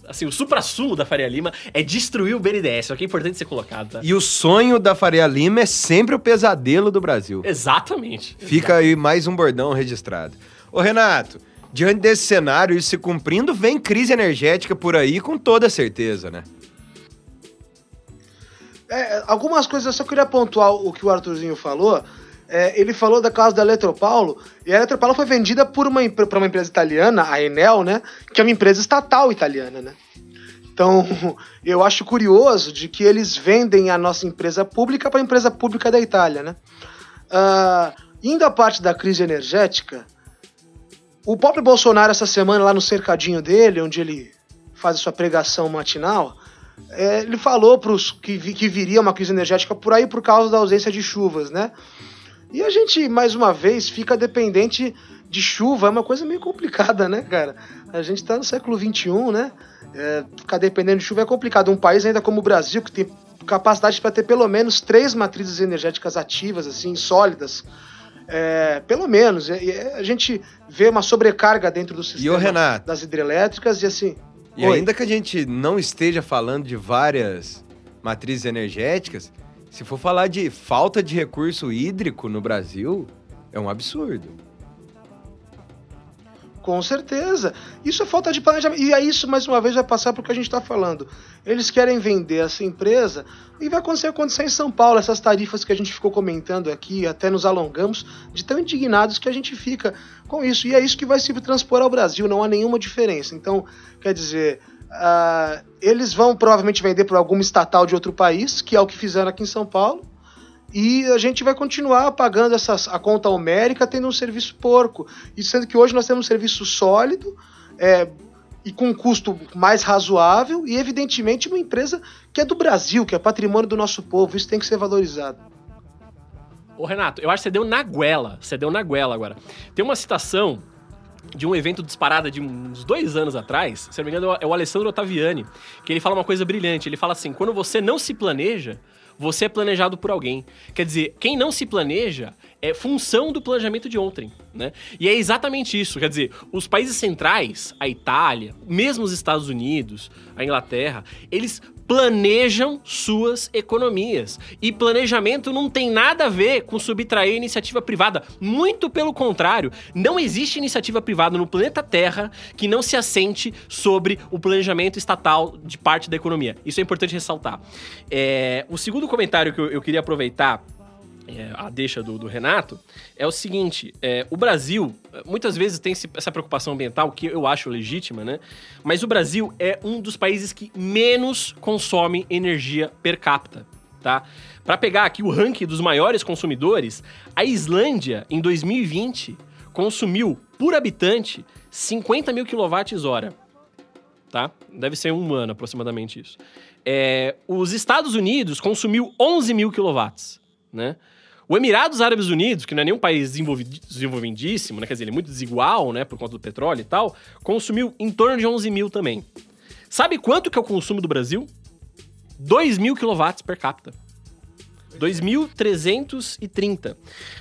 assim, o supra-sumo da Faria Lima é destruir o BNDES, o que é importante ser colocado, tá? E o sonho da Faria Lima é sempre o pesadelo do Brasil. Exatamente. Fica aí mais um bordão registrado. Ô Renato, diante desse cenário, isso se cumprindo, vem crise energética por aí com toda certeza, né? É, algumas coisas eu só queria pontuar o que o Arthurzinho falou é, ele falou da causa da Eletropaulo, e a Eletropaulo foi vendida por uma, por uma empresa italiana, a Enel, né, que é uma empresa estatal italiana, né. Então, eu acho curioso de que eles vendem a nossa empresa pública para a empresa pública da Itália, né. Uh, indo à parte da crise energética, o próprio Bolsonaro, essa semana, lá no cercadinho dele, onde ele faz a sua pregação matinal, é, ele falou pros, que, que viria uma crise energética por aí por causa da ausência de chuvas, né? E a gente, mais uma vez, fica dependente de chuva, é uma coisa meio complicada, né, cara? A gente está no século XXI, né? É, ficar dependendo de chuva é complicado. Um país ainda como o Brasil, que tem capacidade para ter pelo menos três matrizes energéticas ativas, assim, sólidas, é, pelo menos. É, a gente vê uma sobrecarga dentro do sistema Renato, das hidrelétricas e assim. E Oi. ainda que a gente não esteja falando de várias matrizes energéticas, se for falar de falta de recurso hídrico no Brasil, é um absurdo. Com certeza. Isso é falta de planejamento. E é isso, mais uma vez, vai passar porque a gente está falando. Eles querem vender essa empresa e vai acontecer acontecer em São Paulo. Essas tarifas que a gente ficou comentando aqui, até nos alongamos, de tão indignados que a gente fica com isso. E é isso que vai se transpor ao Brasil, não há nenhuma diferença. Então, quer dizer, Uh, eles vão provavelmente vender para alguma estatal de outro país, que é o que fizeram aqui em São Paulo. E a gente vai continuar pagando essas, a conta homérica tendo um serviço porco. E sendo que hoje nós temos um serviço sólido é, e com um custo mais razoável e, evidentemente, uma empresa que é do Brasil, que é patrimônio do nosso povo. Isso tem que ser valorizado. Ô Renato, eu acho que você deu na goela. Você deu na goela agora. Tem uma citação de um evento disparada de uns dois anos atrás, se não me engano, é o Alessandro Ottaviani, que ele fala uma coisa brilhante. Ele fala assim: quando você não se planeja, você é planejado por alguém. Quer dizer, quem não se planeja é função do planejamento de ontem, né? E é exatamente isso. Quer dizer, os países centrais, a Itália, mesmo os Estados Unidos, a Inglaterra, eles planejam suas economias. E planejamento não tem nada a ver com subtrair iniciativa privada. Muito pelo contrário, não existe iniciativa privada no planeta Terra que não se assente sobre o planejamento estatal de parte da economia. Isso é importante ressaltar. É, o segundo comentário que eu, eu queria aproveitar é, a deixa do, do, Renato, é o seguinte: é, o Brasil muitas vezes tem essa preocupação ambiental, que eu acho legítima, né? Mas o Brasil é um dos países que menos consome energia per capita, tá? Para pegar aqui o ranking dos maiores consumidores, a Islândia, em 2020, consumiu por habitante 50 mil kWh. Tá? Deve ser um ano aproximadamente isso. É, os Estados Unidos consumiu 11 mil quilowatts, né? O Emirados Árabes Unidos, que não é nenhum país desenvolvidíssimo, né? Quer dizer, ele é muito desigual, né? Por conta do petróleo e tal, consumiu em torno de 11 mil também. Sabe quanto que é o consumo do Brasil? 2 mil quilowatts per capita. 2.330.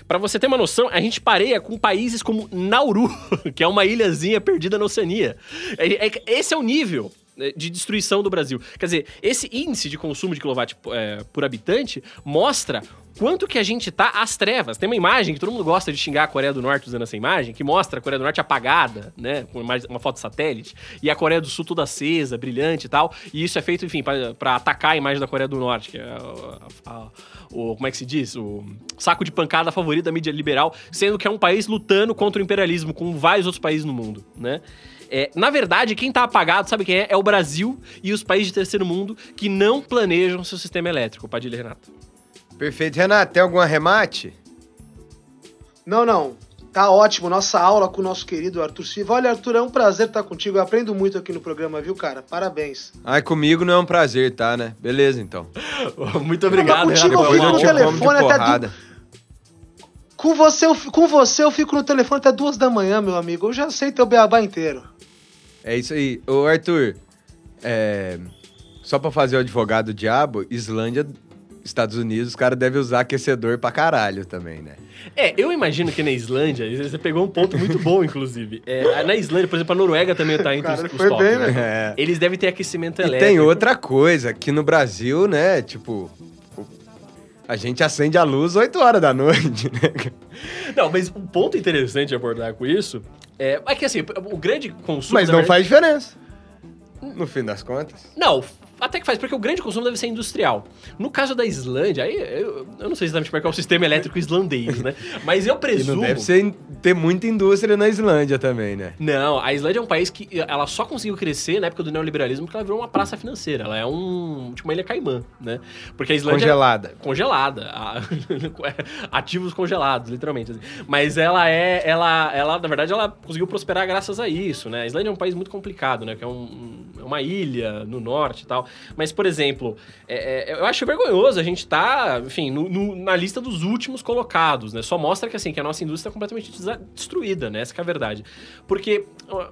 Para você ter uma noção, a gente pareia com países como Nauru, que é uma ilhazinha perdida na Oceania. É, é, esse é o nível de destruição do Brasil. Quer dizer, esse índice de consumo de quilowatt é, por habitante mostra quanto que a gente tá às trevas. Tem uma imagem que todo mundo gosta de xingar a Coreia do Norte usando essa imagem, que mostra a Coreia do Norte apagada, né, com uma, uma foto satélite, e a Coreia do Sul toda acesa, brilhante e tal. E isso é feito, enfim, para atacar a imagem da Coreia do Norte, que é a, a, o como é que se diz, o saco de pancada favorito da mídia liberal, sendo que é um país lutando contra o imperialismo, com vários outros países no mundo, né? É, na verdade, quem tá apagado, sabe quem é? É o Brasil e os países de terceiro mundo que não planejam seu sistema elétrico, Padilha Renato. Perfeito. Renato, tem algum arremate? Não, não. Tá ótimo. Nossa aula com o nosso querido Arthur Silva. Olha, Arthur, é um prazer estar contigo. Eu aprendo muito aqui no programa, viu, cara? Parabéns. Ai, comigo não é um prazer, tá, né? Beleza, então. muito obrigado, não, contigo Renato. eu fico no telefone até du... com, você, eu, com você eu fico no telefone até duas da manhã, meu amigo. Eu já sei teu beabá inteiro. É isso aí. Ô, Arthur, é... só pra fazer o advogado do diabo, Islândia Estados Unidos, os caras devem usar aquecedor pra caralho também, né? É, eu imagino que na Islândia, você pegou um ponto muito bom, inclusive. É, na Islândia, por exemplo, a Noruega também tá entre cara, os, os top, bem, né? É. Eles devem ter aquecimento e elétrico. tem outra coisa, aqui no Brasil, né, tipo... A gente acende a luz 8 horas da noite, né? Não, mas um ponto interessante de abordar com isso é, é que assim, o grande consumo... Mas não verdade... faz diferença. No fim das contas. Não, até que faz, porque o grande consumo deve ser industrial. No caso da Islândia, aí eu, eu não sei exatamente como é que é o sistema elétrico islandês, né? Mas eu presumo. E não deve ser, ter muita indústria na Islândia também, né? Não, a Islândia é um país que ela só conseguiu crescer na época do neoliberalismo porque ela virou uma praça financeira. Ela é um. tipo uma ilha caimã, né? Porque a Islândia. Congelada. Congelada. Ativos congelados, literalmente. Assim. Mas ela é. Ela, ela, na verdade, ela conseguiu prosperar graças a isso, né? A Islândia é um país muito complicado, né? Que é um, é uma ilha no norte e tal. Mas, por exemplo, é, é, eu acho vergonhoso a gente tá, enfim, no, no, na lista dos últimos colocados, né? Só mostra que, assim, que a nossa indústria é completamente destruída, né? Essa é a verdade. Porque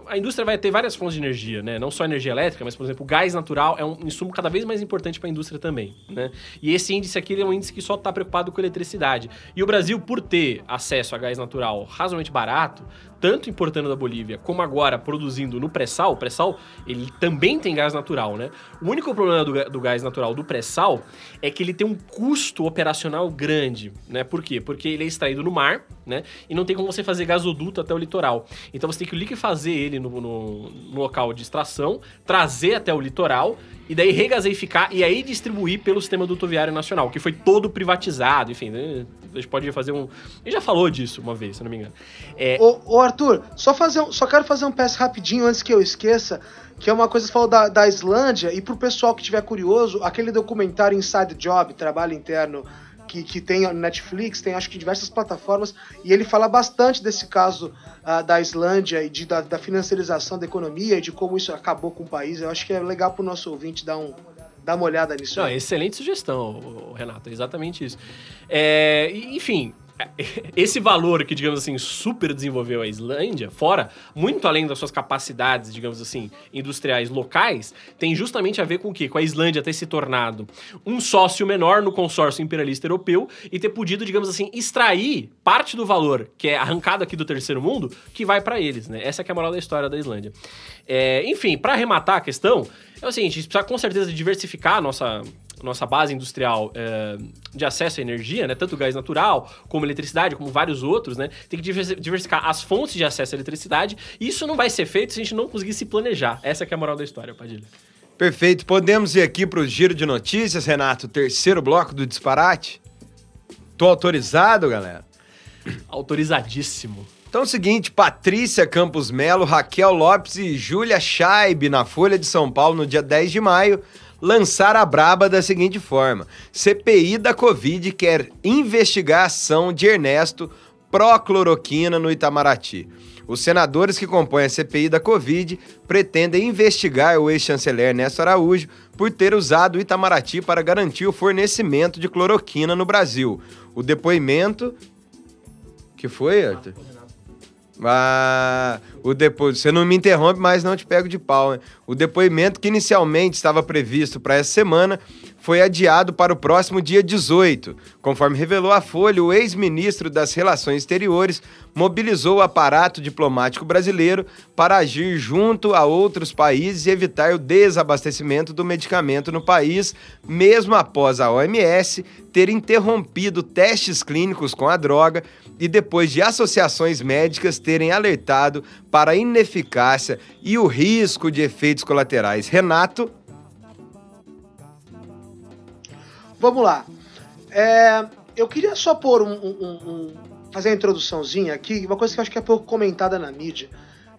a indústria vai ter várias fontes de energia, né? Não só energia elétrica, mas, por exemplo, gás natural é um insumo cada vez mais importante para a indústria também, né? E esse índice aqui é um índice que só está preocupado com eletricidade. E o Brasil, por ter acesso a gás natural razoavelmente barato, tanto importando da Bolívia, como agora produzindo no pré-sal, o pré-sal, ele também tem gás natural, né? O único problema do, do gás natural do pré-sal é que ele tem um custo operacional grande, né? Por quê? Porque ele é extraído no mar, né? E não tem como você fazer gasoduto até o litoral. Então você tem que liquefazer ele no, no, no local de extração, trazer até o litoral e daí regazeificar e aí distribuir pelo sistema dutoviário nacional, que foi todo privatizado, enfim, né? a gente pode fazer um. Ele já falou disso uma vez, se não me engano. É... Ô, Arthur, só, fazer um, só quero fazer um PS rapidinho antes que eu esqueça, que é uma coisa que você falou da, da Islândia, e pro pessoal que tiver curioso, aquele documentário Inside Job, Trabalho Interno que, que tem no Netflix, tem acho que diversas plataformas, e ele fala bastante desse caso uh, da Islândia e de, da, da, financiarização da economia e de como isso acabou com o país. Eu acho que é legal para o nosso ouvinte dar, um, dar uma olhada nisso. Não, excelente sugestão, Renato, é exatamente isso. É, enfim, esse valor que, digamos assim, super desenvolveu a Islândia, fora, muito além das suas capacidades, digamos assim, industriais locais, tem justamente a ver com o quê? Com a Islândia ter se tornado um sócio menor no consórcio imperialista europeu e ter podido, digamos assim, extrair parte do valor que é arrancado aqui do terceiro mundo que vai para eles, né? Essa é a moral da história da Islândia. É, enfim, para arrematar a questão, é o seguinte, a gente precisa com certeza diversificar a nossa nossa base industrial é, de acesso à energia, né, tanto gás natural como eletricidade, como vários outros, né, tem que diversificar as fontes de acesso à eletricidade. E isso não vai ser feito se a gente não conseguir se planejar. Essa é a moral da história, Padilha. Perfeito. Podemos ir aqui para o giro de notícias, Renato, terceiro bloco do disparate. Tô autorizado, galera. Autorizadíssimo. Então é o seguinte, Patrícia Campos Melo, Raquel Lopes e Júlia Scheib na Folha de São Paulo no dia 10 de maio lançar a braba da seguinte forma: CPI da Covid quer investigar a ação de Ernesto pró-cloroquina no Itamaraty. Os senadores que compõem a CPI da Covid pretendem investigar o ex-chanceler Ernesto Araújo por ter usado o Itamaraty para garantir o fornecimento de cloroquina no Brasil. O depoimento. que foi, Arthur? Ah, o depo... Você não me interrompe, mas não te pego de pau. Né? O depoimento que inicialmente estava previsto para essa semana foi adiado para o próximo dia 18. Conforme revelou a Folha, o ex-ministro das Relações Exteriores mobilizou o aparato diplomático brasileiro para agir junto a outros países e evitar o desabastecimento do medicamento no país, mesmo após a OMS ter interrompido testes clínicos com a droga e depois de associações médicas terem alertado para a ineficácia e o risco de efeitos colaterais. Renato. Vamos lá. É, eu queria só pôr um, um, um, fazer uma introduçãozinha aqui, uma coisa que eu acho que é pouco comentada na mídia.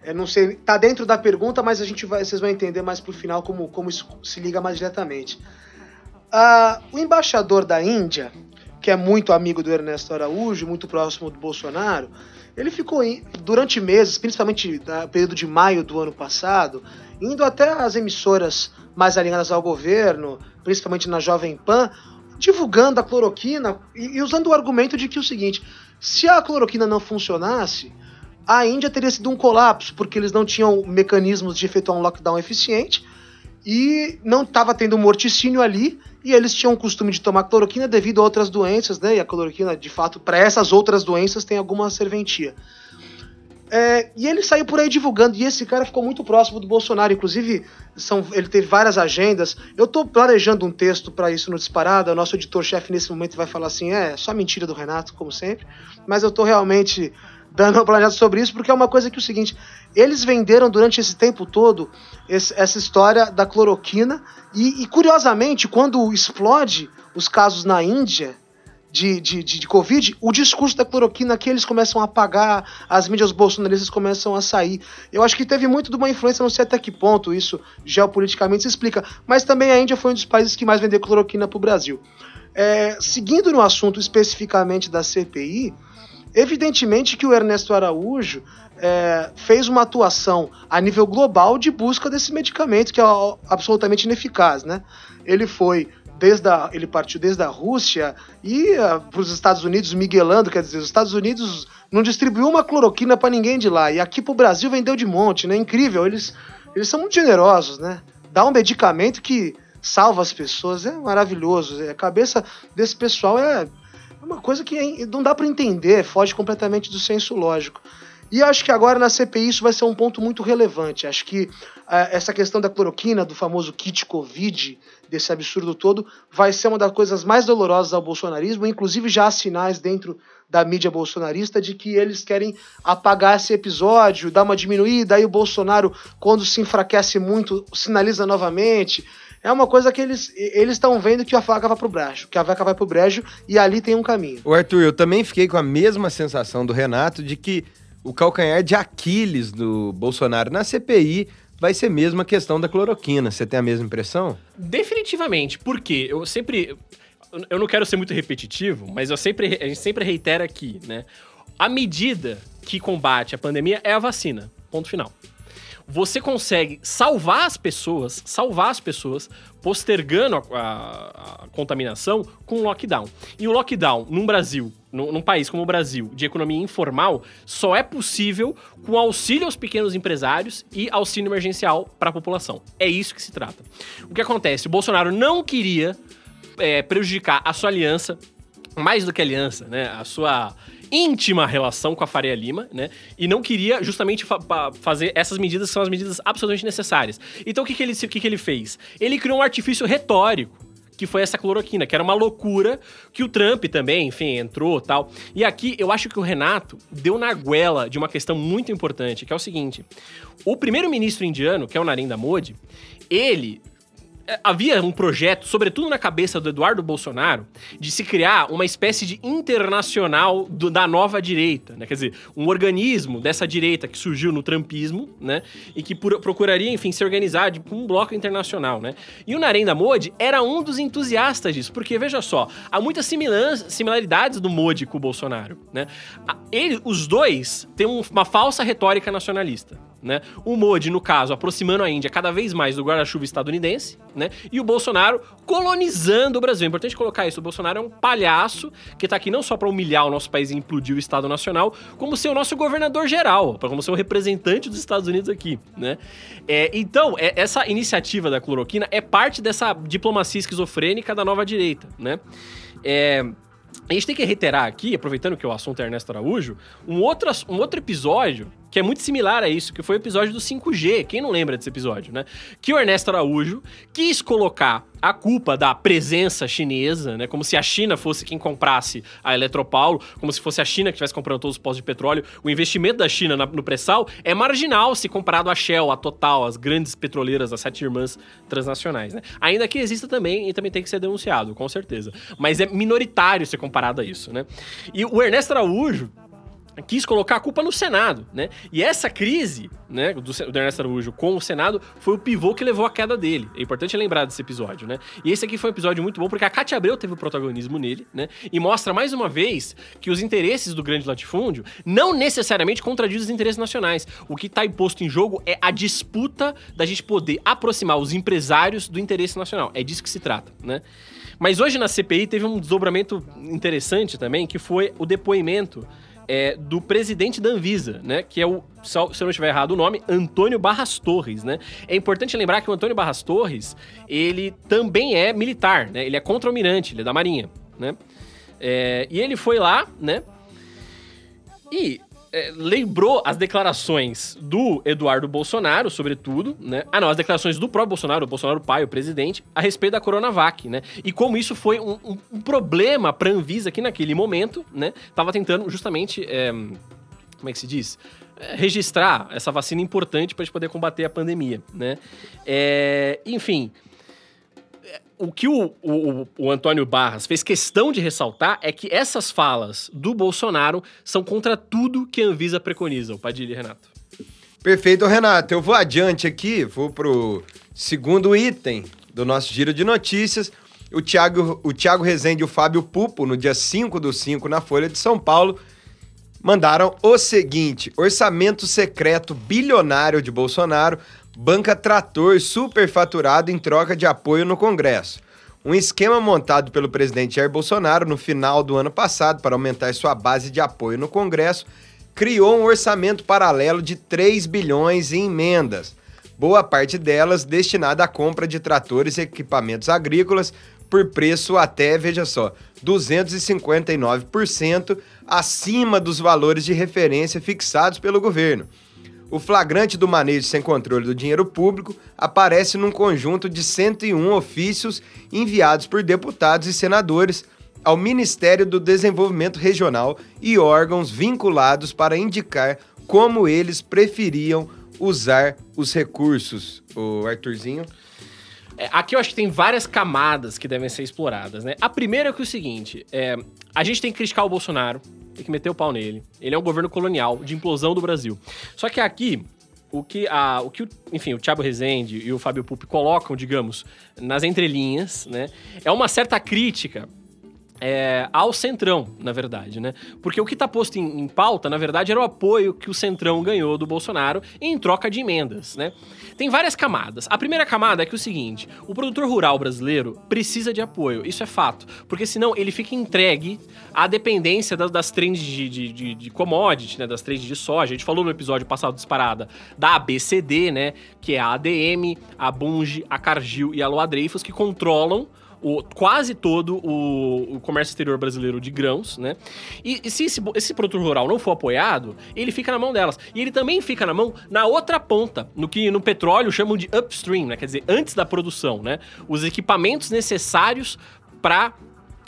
É, não sei, tá dentro da pergunta, mas a gente vai, vocês vão entender mais pro final como, como isso se liga mais diretamente. Uh, o embaixador da Índia, que é muito amigo do Ernesto Araújo, muito próximo do Bolsonaro, ele ficou durante meses, principalmente no período de maio do ano passado, indo até as emissoras mais alinhadas ao governo, principalmente na Jovem Pan, divulgando a cloroquina e, e usando o argumento de que o seguinte: se a cloroquina não funcionasse, a Índia teria sido um colapso, porque eles não tinham mecanismos de efetuar um lockdown eficiente e não estava tendo morticínio ali e eles tinham o costume de tomar cloroquina devido a outras doenças, né? E a cloroquina, de fato, para essas outras doenças tem alguma serventia. É, e ele saiu por aí divulgando, e esse cara ficou muito próximo do Bolsonaro, inclusive são, ele teve várias agendas. Eu estou planejando um texto para isso no Disparada, o nosso editor-chefe nesse momento vai falar assim, é, só mentira do Renato, como sempre, mas eu estou realmente dando uma planejada sobre isso, porque é uma coisa que é o seguinte, eles venderam durante esse tempo todo esse, essa história da cloroquina, e, e curiosamente, quando explode os casos na Índia, de, de, de, de, Covid, o discurso da cloroquina aqui eles começam a apagar, as mídias bolsonaristas começam a sair. Eu acho que teve muito de uma influência, não sei até que ponto isso geopoliticamente se explica, mas também a Índia foi um dos países que mais vendeu cloroquina para o Brasil. É, seguindo no assunto especificamente da CPI, evidentemente que o Ernesto Araújo é, fez uma atuação a nível global de busca desse medicamento que é absolutamente ineficaz, né? Ele foi desde a, ele partiu desde a Rússia e uh, para os Estados Unidos miguelando, quer dizer, os Estados Unidos não distribuiu uma cloroquina para ninguém de lá e aqui para o Brasil vendeu de monte, né? Incrível, eles eles são muito generosos, né? Dá um medicamento que salva as pessoas, é maravilhoso. A cabeça desse pessoal é uma coisa que é, não dá para entender, foge completamente do senso lógico. E acho que agora na CPI isso vai ser um ponto muito relevante. Acho que uh, essa questão da cloroquina, do famoso kit Covid, desse absurdo todo, vai ser uma das coisas mais dolorosas ao bolsonarismo. Inclusive, já há sinais dentro da mídia bolsonarista de que eles querem apagar esse episódio, dar uma diminuída. Aí o Bolsonaro, quando se enfraquece muito, sinaliza novamente. É uma coisa que eles eles estão vendo que a faca vai pro brejo, que a vaca vai pro brejo e ali tem um caminho. O Arthur, eu também fiquei com a mesma sensação do Renato de que o calcanhar de Aquiles do Bolsonaro na CPI vai ser mesmo a questão da cloroquina. Você tem a mesma impressão? Definitivamente, porque eu sempre. Eu não quero ser muito repetitivo, mas eu sempre, a gente sempre reitera aqui, né? A medida que combate a pandemia é a vacina. Ponto final você consegue salvar as pessoas, salvar as pessoas, postergando a, a, a contaminação com lockdown. E o lockdown num Brasil, num, num, país como o Brasil, de economia informal, só é possível com auxílio aos pequenos empresários e auxílio emergencial para a população. É isso que se trata. O que acontece? O Bolsonaro não queria é, prejudicar a sua aliança, mais do que aliança, né? A sua íntima relação com a Faria Lima, né? E não queria justamente fa fazer essas medidas que são as medidas absolutamente necessárias. Então o que, que, ele, o que, que ele fez? Ele criou um artifício retórico que foi essa cloroquina, que era uma loucura que o Trump também, enfim, entrou tal. E aqui eu acho que o Renato deu na guela de uma questão muito importante, que é o seguinte: o primeiro-ministro indiano, que é o Narendra Modi, ele havia um projeto, sobretudo na cabeça do Eduardo Bolsonaro, de se criar uma espécie de internacional do, da nova direita, né? Quer dizer, um organismo dessa direita que surgiu no trumpismo, né? E que por, procuraria, enfim, se organizar com um bloco internacional, né? E o Narendra Modi era um dos entusiastas disso, porque veja só, há muitas similaridades do Modi com o Bolsonaro, né? Ele, os dois têm uma falsa retórica nacionalista né? O Modi, no caso, aproximando a Índia cada vez mais do guarda-chuva estadunidense, né? E o Bolsonaro colonizando o Brasil. É importante colocar isso. O Bolsonaro é um palhaço que tá aqui não só para humilhar o nosso país e implodir o Estado Nacional, como ser o nosso governador geral, como ser o representante dos Estados Unidos aqui, né? É, então, é, essa iniciativa da cloroquina é parte dessa diplomacia esquizofrênica da nova direita, né? É, a gente tem que reiterar aqui, aproveitando que o assunto é Ernesto Araújo, um outro, um outro episódio que é muito similar a isso, que foi o episódio do 5G. Quem não lembra desse episódio, né? Que o Ernesto Araújo quis colocar a culpa da presença chinesa, né? Como se a China fosse quem comprasse a Eletropaulo, como se fosse a China que estivesse comprando todos os postos de petróleo. O investimento da China no pré-sal é marginal se comparado à Shell, a Total, as grandes petroleiras, as sete irmãs transnacionais, né? Ainda que exista também e também tem que ser denunciado, com certeza. Mas é minoritário ser comparado a isso, né? E o Ernesto Araújo quis colocar a culpa no Senado, né? E essa crise, né, do, do Ernesto Araújo com o Senado foi o pivô que levou a queda dele. É importante lembrar desse episódio, né? E esse aqui foi um episódio muito bom porque a Cátia Abreu teve o protagonismo nele, né? E mostra mais uma vez que os interesses do grande latifúndio não necessariamente contradizem os interesses nacionais. O que está imposto em jogo é a disputa da gente poder aproximar os empresários do interesse nacional. É disso que se trata, né? Mas hoje na CPI teve um desdobramento interessante também, que foi o depoimento é, do presidente da Anvisa, né? Que é o, se eu não estiver errado o nome, Antônio Barras Torres, né? É importante lembrar que o Antônio Barras Torres, ele também é militar, né? Ele é contra-almirante, ele é da Marinha, né? É, e ele foi lá, né? E é, lembrou as declarações do Eduardo Bolsonaro, sobretudo, né? Ah, não, as declarações do próprio Bolsonaro, o Bolsonaro pai, o presidente, a respeito da Coronavac, né? E como isso foi um, um, um problema Anvisa que naquele momento, né? Tava tentando justamente, é, como é que se diz? É, registrar essa vacina importante para a gente poder combater a pandemia, né? É, enfim, o que o, o, o, Antônio Barras fez questão de ressaltar é que essas falas do Bolsonaro são contra tudo que a Anvisa preconiza. O Padilha Renato. Perfeito, Renato. Eu vou adiante aqui, vou pro segundo item do nosso giro de notícias. O Thiago, o Thiago Rezende e o Fábio Pupo, no dia 5 do 5, na Folha de São Paulo, mandaram o seguinte: orçamento secreto bilionário de Bolsonaro banca trator superfaturado em troca de apoio no Congresso. Um esquema montado pelo presidente Jair Bolsonaro no final do ano passado para aumentar sua base de apoio no Congresso criou um orçamento paralelo de 3 bilhões em emendas, boa parte delas destinada à compra de tratores e equipamentos agrícolas por preço até, veja só, 259% acima dos valores de referência fixados pelo governo. O flagrante do manejo sem controle do dinheiro público aparece num conjunto de 101 ofícios enviados por deputados e senadores ao Ministério do Desenvolvimento Regional e órgãos vinculados para indicar como eles preferiam usar os recursos. O Arthurzinho. É, aqui eu acho que tem várias camadas que devem ser exploradas, né? A primeira é que é o seguinte: é, a gente tem que criticar o Bolsonaro tem que meter o pau nele. Ele é um governo colonial de implosão do Brasil. Só que aqui, o que, a, o que enfim, o Thiago Rezende e o Fábio Pupi colocam, digamos, nas entrelinhas, né, é uma certa crítica é, ao Centrão, na verdade, né? Porque o que está posto em, em, pauta, na verdade, era o apoio que o Centrão ganhou do Bolsonaro em troca de emendas, né? Tem várias camadas. A primeira camada é que é o seguinte: o produtor rural brasileiro precisa de apoio, isso é fato, porque senão ele fica entregue à dependência das, das trends de, de, de, de commodity, né? Das trends de soja. A gente falou no episódio passado disparada da ABCD, né? Que é a ADM, a Bunge, a Cargill e a Loa que controlam o, quase todo o, o, comércio exterior brasileiro de grãos, né? E, e se esse, esse, produtor rural não for apoiado, ele fica na mão delas. E ele também fica na mão na outra ponta, no que no petróleo chamam de upstream, né? Quer dizer, antes da produção, né? Os equipamentos necessários para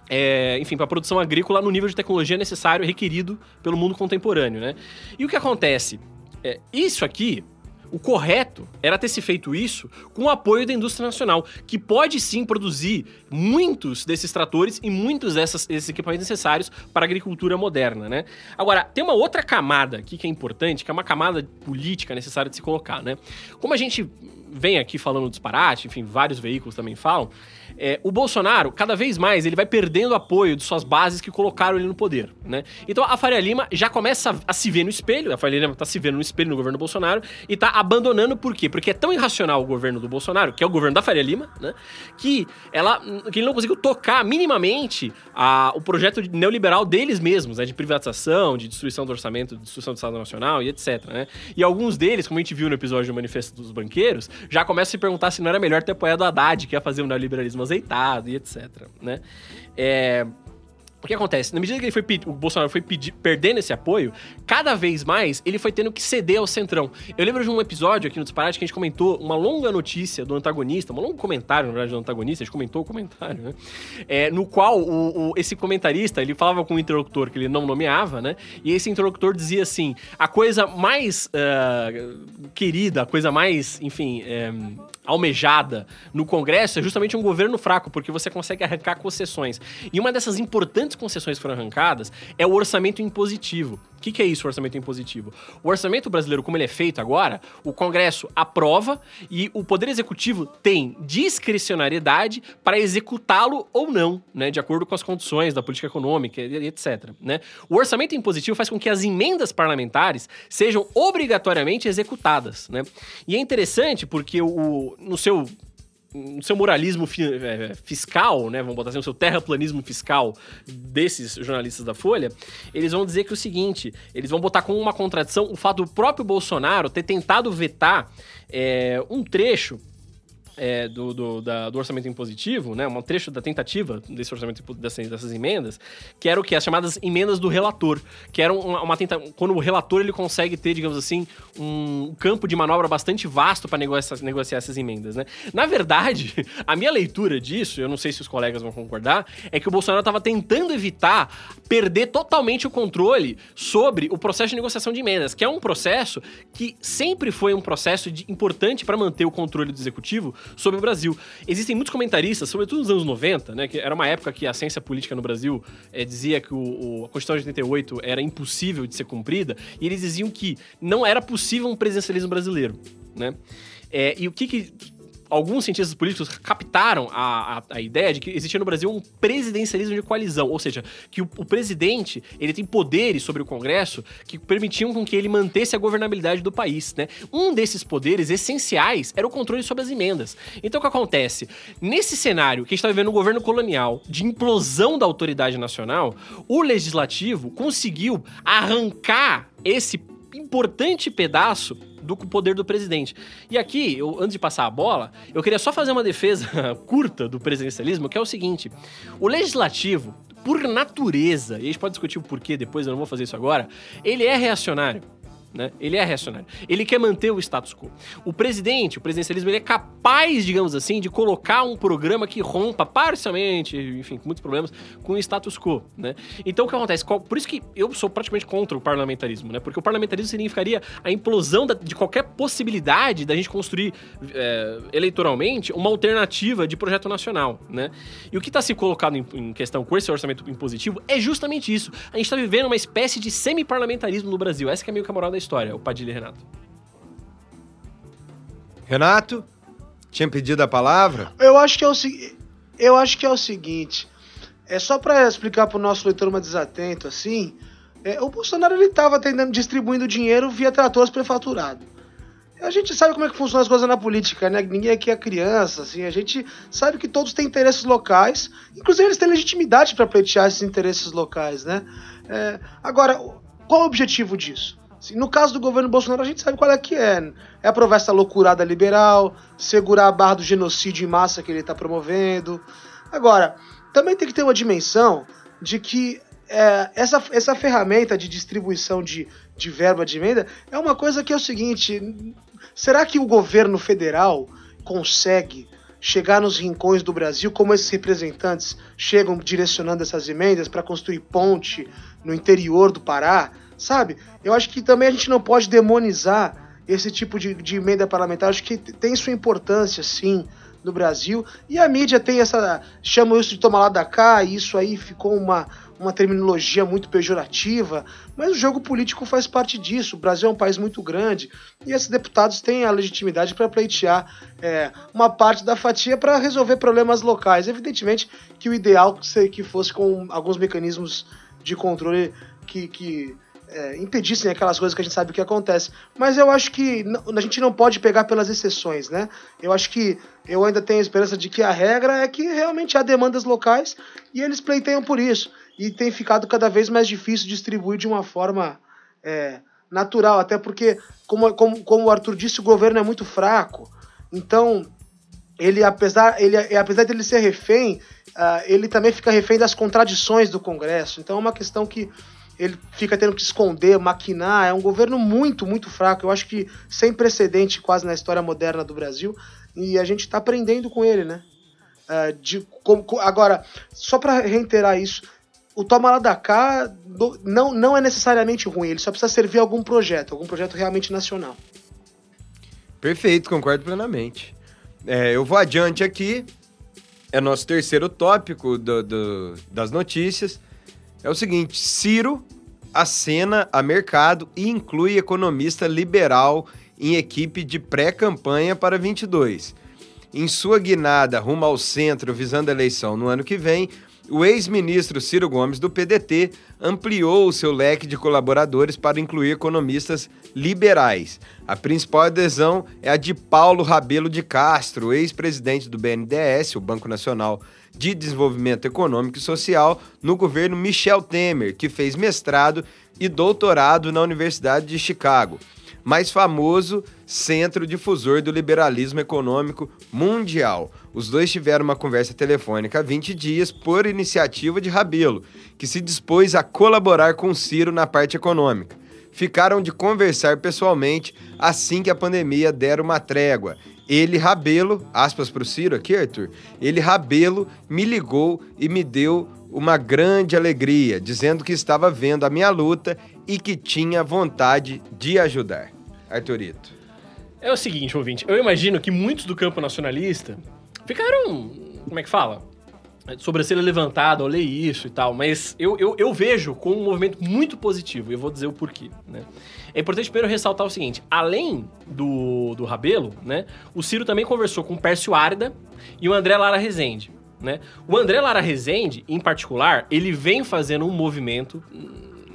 é, enfim, para a produção agrícola no nível de tecnologia necessário requerido pelo mundo contemporâneo, né? E o que acontece? É, isso aqui o correto era ter se feito isso com o apoio da indústria nacional, que pode sim produzir muitos desses tratores e muitos dessas, desses equipamentos necessários para a agricultura moderna, né? Agora, tem uma outra camada aqui que é importante, que é uma camada política necessária de se colocar, né? Como a gente vem aqui falando disparate, enfim, vários veículos também falam, é, o Bolsonaro, cada vez mais, ele vai perdendo apoio de suas bases que colocaram ele no poder, né? Então a Faria Lima já começa a, a se ver no espelho, a Faria Lima tá se vendo no espelho no governo Bolsonaro e tá abandonando por quê? Porque é tão irracional o governo do Bolsonaro, que é o governo da Faria Lima, né? Que, ela, que ele não conseguiu tocar minimamente a, o projeto neoliberal deles mesmos, né? De privatização, de destruição do orçamento, de destruição do Estado Nacional e etc, né? E alguns deles, como a gente viu no episódio do Manifesto dos Banqueiros, já começam a se perguntar se não era melhor ter apoiado a Haddad, que ia fazer um neoliberalismo azeitado e etc, né? É... O que acontece? Na medida que ele foi, o Bolsonaro foi perdendo esse apoio, cada vez mais ele foi tendo que ceder ao centrão. Eu lembro de um episódio aqui no Disparate que a gente comentou uma longa notícia do antagonista, um longo comentário, na verdade, do antagonista, a gente comentou o comentário, né? É, no qual o, o, esse comentarista, ele falava com um interlocutor que ele não nomeava, né? E esse interlocutor dizia assim, a coisa mais uh, querida, a coisa mais, enfim, é, almejada no Congresso é justamente um governo fraco, porque você consegue arrancar concessões. E uma dessas importantes concessões que foram arrancadas é o orçamento impositivo. O que, que, é isso, orçamento impositivo? O orçamento brasileiro, como ele é feito agora, o Congresso aprova e o Poder Executivo tem discricionariedade para executá-lo ou não, né, de acordo com as condições da política econômica, etc. Né? O orçamento impositivo faz com que as emendas parlamentares sejam obrigatoriamente executadas. Né? E é interessante porque o, no seu no seu moralismo fi, é, fiscal, né, vamos botar assim, no seu terraplanismo fiscal desses jornalistas da Folha, eles vão dizer que é o seguinte, eles vão botar como uma contradição o fato do próprio Bolsonaro ter tentado vetar é, um trecho é, do, do, da, do, orçamento impositivo, né, um trecho da tentativa desse orçamento dessas, dessas, emendas, que era o que as chamadas emendas do relator, que eram uma, uma quando o relator ele consegue ter, digamos assim, um campo de manobra bastante vasto para negociar, negociar essas emendas, né? Na verdade, a minha leitura disso, eu não sei se os colegas vão concordar, é que o Bolsonaro estava tentando evitar perder totalmente o controle sobre o processo de negociação de emendas, que é um processo que sempre foi um processo de, importante para manter o controle do executivo sobre o Brasil. Existem muitos comentaristas, sobretudo nos anos 90, né, que era uma época que a ciência política no Brasil é, dizia que o, o, a Constituição de 88 era impossível de ser cumprida, e eles diziam que não era possível um presidencialismo brasileiro, né? É, e o que, que alguns cientistas políticos captaram a, a, a, ideia de que existia no Brasil um presidencialismo de coalizão, ou seja, que o, o, presidente ele tem poderes sobre o Congresso que permitiam com que ele mantesse a governabilidade do país, né? Um desses poderes essenciais era o controle sobre as emendas. Então o que acontece? Nesse cenário que a gente está vivendo um governo colonial de implosão da autoridade nacional, o legislativo conseguiu arrancar esse importante pedaço do poder do presidente. E aqui, eu, antes de passar a bola, eu queria só fazer uma defesa curta do presidencialismo, que é o seguinte: o legislativo, por natureza, e a gente pode discutir o porquê depois, eu não vou fazer isso agora, ele é reacionário né? Ele é reacionário. Ele quer manter o status quo. O presidente, o presidencialismo, ele é capaz, digamos assim, de colocar um programa que rompa parcialmente, enfim, com muitos problemas, com o status quo, né? Então o que acontece? Por isso que eu sou praticamente contra o parlamentarismo, né? Porque o parlamentarismo significaria a implosão de qualquer possibilidade da gente construir é, eleitoralmente uma alternativa de projeto nacional, né? E o que está se colocado em, em questão com esse orçamento impositivo é justamente isso. A gente está vivendo uma espécie de semi-parlamentarismo no Brasil. Essa é meio que a moral da história, o Padilha Renato. Renato, tinha pedido a palavra? Eu acho que é o, eu acho que é o seguinte, é só para explicar para o nosso leitor mais desatento, assim, é, o Bolsonaro ele estava distribuindo dinheiro via tratores prefaturados. A gente sabe como é que funcionam as coisas na política, né? Ninguém aqui é criança, assim. A gente sabe que todos têm interesses locais, inclusive eles têm legitimidade para pleitear esses interesses locais, né? É, agora, qual o objetivo disso? No caso do governo Bolsonaro, a gente sabe qual é que é. É aprovar essa loucurada liberal, segurar a barra do genocídio em massa que ele está promovendo. Agora, também tem que ter uma dimensão de que é, essa, essa ferramenta de distribuição de, de verba de emenda é uma coisa que é o seguinte: será que o governo federal consegue chegar nos rincões do Brasil, como esses representantes chegam direcionando essas emendas para construir ponte no interior do Pará? Sabe? Eu acho que também a gente não pode demonizar esse tipo de, de emenda parlamentar. Eu acho que tem sua importância, sim, no Brasil. E a mídia tem essa. chama isso de tomar lá da cá, e isso aí ficou uma, uma terminologia muito pejorativa, mas o jogo político faz parte disso. O Brasil é um país muito grande e esses deputados têm a legitimidade para pleitear é, uma parte da fatia para resolver problemas locais. Evidentemente que o ideal seria que fosse com alguns mecanismos de controle que, que é, impedissem aquelas coisas que a gente sabe que acontece. Mas eu acho que a gente não pode pegar pelas exceções, né? Eu acho que eu ainda tenho a esperança de que a regra é que realmente há demandas locais e eles pleiteiam por isso. E tem ficado cada vez mais difícil distribuir de uma forma é, natural, até porque, como, como, como o Arthur disse, o governo é muito fraco. Então, ele, apesar, ele, apesar de ele ser refém, uh, ele também fica refém das contradições do Congresso. Então é uma questão que ele fica tendo que esconder, maquinar. É um governo muito, muito fraco. Eu acho que sem precedente quase na história moderna do Brasil. E a gente está aprendendo com ele, né? Uh, de, agora, só para reiterar isso, o Toma lá da cá não, não é necessariamente ruim, ele só precisa servir a algum projeto, algum projeto realmente nacional. Perfeito, concordo plenamente. É, eu vou adiante aqui. É nosso terceiro tópico do, do, das notícias é o seguinte: Ciro acena a mercado e inclui economista liberal em equipe de pré-campanha para 22. Em sua guinada rumo ao centro visando a eleição no ano que vem, o ex-ministro Ciro Gomes do PDT ampliou o seu leque de colaboradores para incluir economistas liberais. A principal adesão é a de Paulo Rabelo de Castro, ex-presidente do BNDES, o Banco Nacional de Desenvolvimento Econômico e Social, no governo Michel Temer, que fez mestrado e doutorado na Universidade de Chicago mais famoso centro difusor do liberalismo econômico mundial. Os dois tiveram uma conversa telefônica há 20 dias por iniciativa de Rabelo, que se dispôs a colaborar com Ciro na parte econômica ficaram de conversar pessoalmente assim que a pandemia der uma trégua. Ele, Rabelo, aspas para o Ciro aqui, Arthur, ele, Rabelo, me ligou e me deu uma grande alegria, dizendo que estava vendo a minha luta e que tinha vontade de ajudar. Arthurito. É o seguinte, ouvinte, eu imagino que muitos do campo nacionalista ficaram, como é que fala? sobrancelha levantada ao ler isso e tal, mas eu, eu, eu vejo como um movimento muito positivo e eu vou dizer o porquê, né? É importante primeiro ressaltar o seguinte, além do, do Rabelo, né, o Ciro também conversou com o Pércio Arda e o André Lara Rezende, né? O André Lara Rezende, em particular, ele vem fazendo um movimento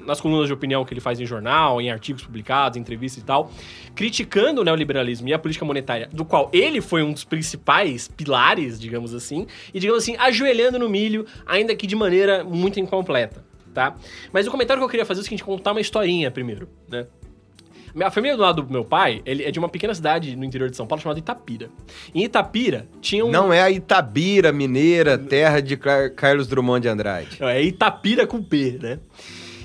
nas colunas de opinião que ele faz em jornal, em artigos publicados, em entrevistas e tal, criticando o neoliberalismo e a política monetária, do qual ele foi um dos principais pilares, digamos assim, e, digamos assim, ajoelhando no milho, ainda que de maneira muito incompleta, tá? Mas o comentário que eu queria fazer é o seguinte, contar uma historinha primeiro, né? A família do lado do meu pai ele é de uma pequena cidade no interior de São Paulo chamada Itapira. Em Itapira tinha um. Não é a Itabira mineira, terra de Carlos Drummond de Andrade. é Itapira com P, né?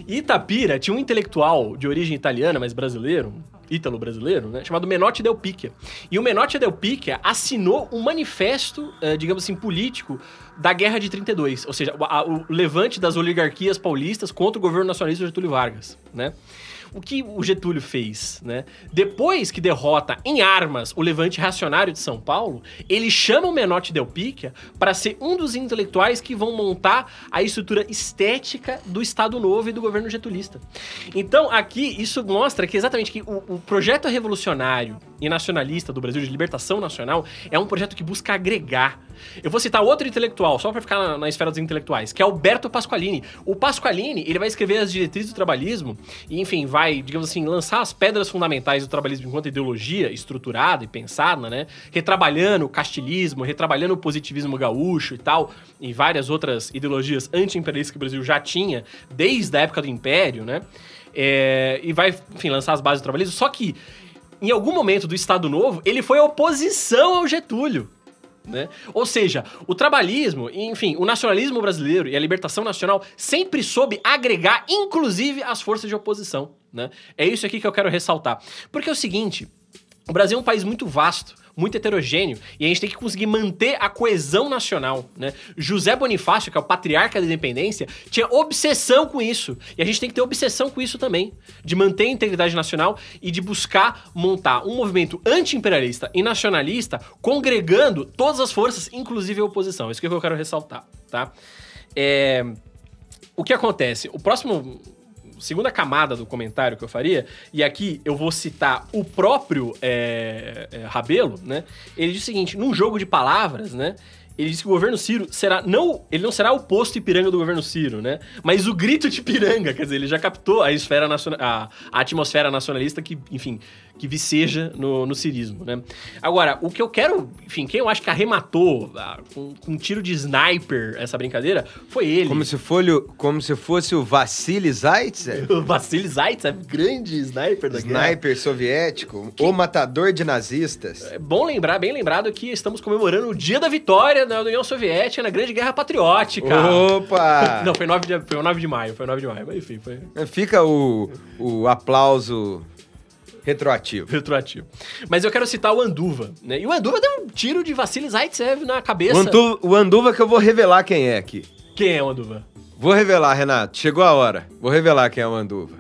Itapira tinha um intelectual de origem italiana, mas brasileiro, ítalo-brasileiro, né, chamado Menotti Del Picchia. E o Menotti Del Picchia assinou um manifesto, uh, digamos assim, político da Guerra de 32, ou seja, o, levante das oligarquias paulistas contra o governo nacionalista Getúlio Vargas, né? O que o Getúlio fez, né? Depois que derrota em armas o levante reacionário de São Paulo, ele chama o Menotti Del Picchia para ser um dos intelectuais que vão montar a estrutura estética do Estado Novo e do governo getulista. Então, aqui, isso mostra que exatamente que o, o projeto revolucionário e nacionalista do Brasil, de libertação nacional, é um projeto que busca agregar eu vou citar outro intelectual, só para ficar na, na, esfera dos intelectuais, que é Alberto Pasqualini. O Pasqualini, ele vai escrever as diretrizes do trabalhismo e, enfim, vai, digamos assim, lançar as pedras fundamentais do trabalhismo enquanto ideologia estruturada e pensada, né? Retrabalhando o castilismo, retrabalhando o positivismo gaúcho e tal, e várias outras ideologias anti-imperialistas que o Brasil já tinha desde a época do Império, né? É, e vai, enfim, lançar as bases do trabalhismo. Só que, em algum momento do Estado Novo, ele foi oposição ao Getúlio. Né? Ou seja, o trabalhismo, enfim, o nacionalismo brasileiro e a libertação nacional sempre soube agregar, inclusive, as forças de oposição. Né? É isso aqui que eu quero ressaltar. Porque é o seguinte: o Brasil é um país muito vasto muito heterogêneo e a gente tem que conseguir manter a coesão nacional, né? José Bonifácio, que é o patriarca da independência, tinha obsessão com isso. E a gente tem que ter obsessão com isso também, de manter a integridade nacional e de buscar montar um movimento anti-imperialista e nacionalista congregando todas as forças, inclusive a oposição. Isso que eu quero ressaltar, tá? É... o que acontece? O próximo segunda camada do comentário que eu faria, e aqui eu vou citar o próprio é, é, Rabelo, né? Ele diz o seguinte: num jogo de palavras, né? Ele disse que o governo Ciro será não, ele não será o posto Ipiranga do governo Ciro, né? Mas o grito de Ipiranga, quer dizer, ele já captou a esfera nacional, a, a atmosfera nacionalista que, enfim, que viceja no, no cirismo, né? Agora, o que eu quero, enfim, quem eu acho que arrematou ah, com, com, um tiro de sniper essa brincadeira foi ele. Como se, como se fosse o Vassili Zaitsev? o Vassili Zaitsev, grande sniper da Sniper guerra. soviético, que... o matador de nazistas. É bom lembrar, bem lembrado que estamos comemorando o dia da vitória da União Soviética na Grande Guerra Patriótica. Opa! Não, foi 9 de, foi 9 de maio, foi 9 de maio, mas enfim, foi... Fica o, o aplauso Retroativo. Retroativo. Mas eu quero citar o Anduva, né? E o Anduva deu um tiro de Vassili Zaitsev na cabeça. O Anduva, o Anduva que eu vou revelar quem é aqui. Quem é o Anduva? Vou revelar, Renato. Chegou a hora. Vou revelar quem é o Anduva.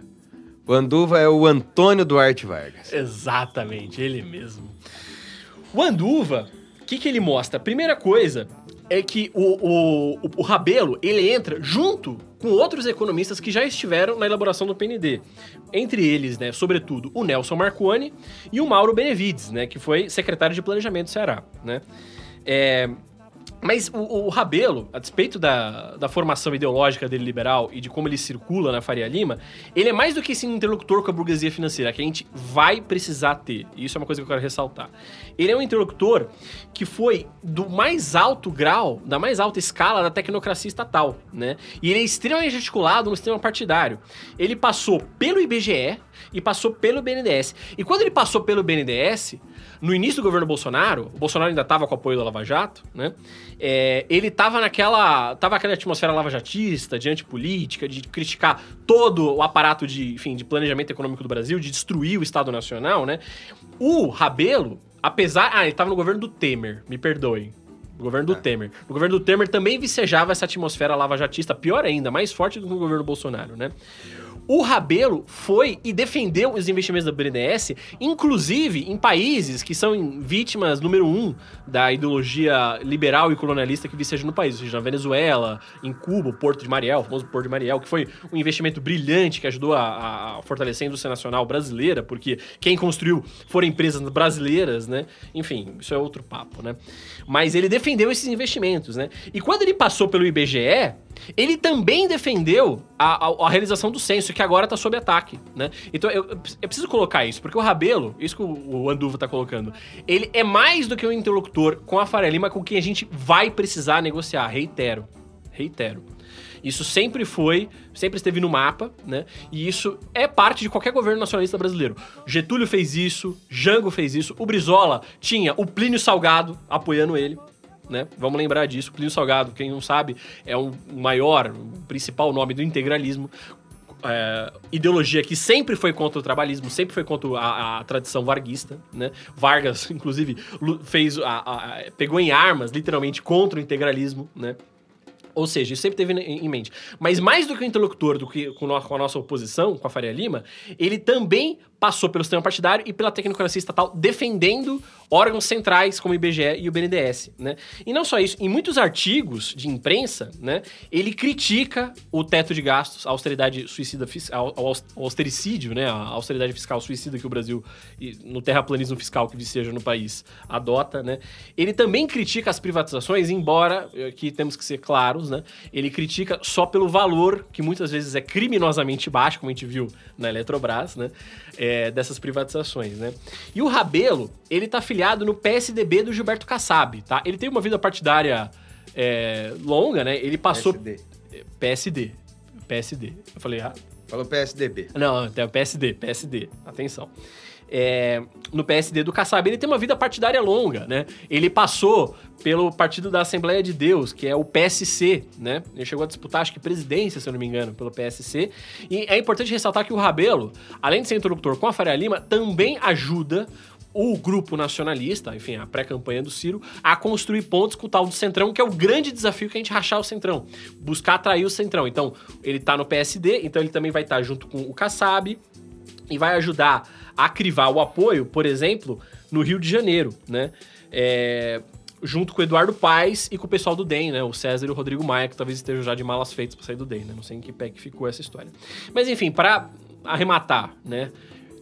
O Anduva é o Antônio Duarte Vargas. Exatamente, ele mesmo. O Anduva, o que, que ele mostra? Primeira coisa, é que o, o, o Rabelo, ele entra junto com outros economistas que já estiveram na elaboração do PND. Entre eles, né, sobretudo, o Nelson Marconi e o Mauro Benevides, né, que foi secretário de Planejamento do Ceará, né. É, mas o, o Rabelo, a despeito da, da formação ideológica dele liberal e de como ele circula na Faria Lima, ele é mais do que esse interlocutor com a burguesia financeira, que a gente vai precisar ter. E isso é uma coisa que eu quero ressaltar. Ele é um interlocutor que foi do mais alto grau, da mais alta escala da tecnocracia estatal, né? E ele é extremamente articulado no sistema partidário. Ele passou pelo IBGE e passou pelo BNDES. E quando ele passou pelo BNDES, no início do governo Bolsonaro, o Bolsonaro ainda estava com o apoio da Lava Jato, né? É, ele estava naquela. tava aquela atmosfera lavajatista, de antipolítica, de criticar todo o aparato de, enfim, de planejamento econômico do Brasil, de destruir o Estado Nacional, né? O Rabelo, apesar. Ah, ele estava no governo do Temer, me perdoem. No governo do é. Temer. No governo do Temer também vicejava essa atmosfera lavajatista, pior ainda, mais forte do que no governo Bolsonaro, né? O Rabelo foi e defendeu os investimentos da BNDES, inclusive em países que são vítimas número um da ideologia liberal e colonialista que viceja no país, ou seja, na Venezuela, em Cuba, o Porto de Mariel, o famoso Porto de Mariel, que foi um investimento brilhante que ajudou a, a fortalecer a indústria nacional brasileira, porque quem construiu foram empresas brasileiras, né? Enfim, isso é outro papo, né? Mas ele defendeu esses investimentos, né? E quando ele passou pelo IBGE, ele também defendeu a, a, a, realização do censo, que agora está sob ataque, né? Então eu, eu, preciso colocar isso, porque o Rabelo, isso que o, o Anduva está colocando, ele é mais do que um interlocutor com a Faria Lima com quem a gente vai precisar negociar, reitero, reitero. Isso sempre foi, sempre esteve no mapa, né? E isso é parte de qualquer governo nacionalista brasileiro. Getúlio fez isso, Jango fez isso, o Brizola tinha o Plínio Salgado apoiando ele, né? Vamos lembrar disso. Plínio Salgado, quem não sabe, é o maior, o principal nome do integralismo. É, ideologia que sempre foi contra o trabalhismo, sempre foi contra a, a tradição varguista, né? Vargas, inclusive, fez a, a, pegou em armas, literalmente, contra o integralismo, né? Ou seja, isso sempre teve em mente. Mas mais do que o interlocutor do que com, a nossa oposição, com a Faria Lima, ele também passou pelo sistema partidário e pela tecnocracia estatal, defendendo órgãos centrais como o IBGE e o BNDES, né? E não só isso, em muitos artigos de imprensa, né, ele critica o teto de gastos, a austeridade suicida fiscal, o austericídio, né, a austeridade fiscal suicida que o Brasil, no terraplanismo fiscal que seja no país, adota, né? Ele também critica as privatizações, embora, aqui temos que ser claros, né, ele critica só pelo valor, que muitas vezes é criminosamente baixo, como a gente viu na Eletrobras, né? É, dessas privatizações, né? E o Rabelo, ele tá afiliado no PSDB do Gilberto Kassab, tá? Ele tem uma vida partidária é, longa, né? Ele passou... PSD. PSD. PSD. Eu falei errado? Falou PSDB. Não, é o PSD, PSD. Atenção é, no PSD do Kassab, ele tem uma vida partidária longa, né? Ele passou pelo Partido da Assembleia de Deus, que é o PSC, né? Ele chegou a disputar, acho que presidência, se eu não me engano, pelo PSC. E é importante ressaltar que o Rabelo, além de ser interlocutor com a Faria Lima, também ajuda o grupo nacionalista, enfim, a pré-campanha do Ciro, a construir pontos com o tal do Centrão, que é o grande desafio que a gente rachar o Centrão. Buscar atrair o Centrão. Então, ele tá no PSD, então ele também vai estar tá junto com o Kassab e vai ajudar a crivar o apoio, por exemplo, no Rio de Janeiro, né? É, junto com o Eduardo Paes e com o pessoal do DEM, né? O César e o Rodrigo Maia, que talvez estejam já de malas feitas para sair do DEM, né? Não sei em que pé que ficou essa história. Mas enfim, para arrematar, né?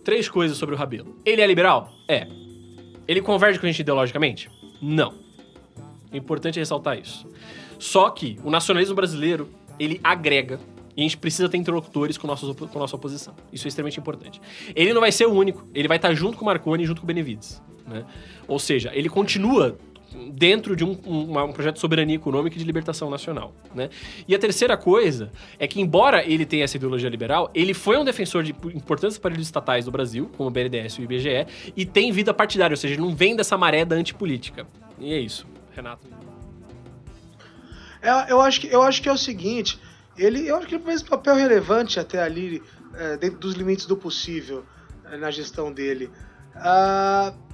Três coisas sobre o Rabelo. Ele é liberal? É. Ele converge com a gente ideologicamente? Não. É importante ressaltar isso. Só que o nacionalismo brasileiro, ele agrega e a gente precisa ter interlocutores com, nossos, com nossa oposição. Isso é extremamente importante. Ele não vai ser o único, ele vai estar junto com o Marconi e junto com o Benevides. Né? Ou seja, ele continua dentro de um, um, um, projeto de soberania econômica e de libertação nacional. Né? E a terceira coisa é que, embora ele tenha essa ideologia liberal, ele foi um defensor de importantes aparelhos estatais do Brasil, como o BNDES e o IBGE, e tem vida partidária, ou seja, não vem dessa maré da antipolítica. E é isso, Renato. É, eu, acho que, eu acho que é o seguinte, ele, eu acho que ele fez um papel relevante até ali, é, dentro dos limites do possível, é, na gestão dele. Uh,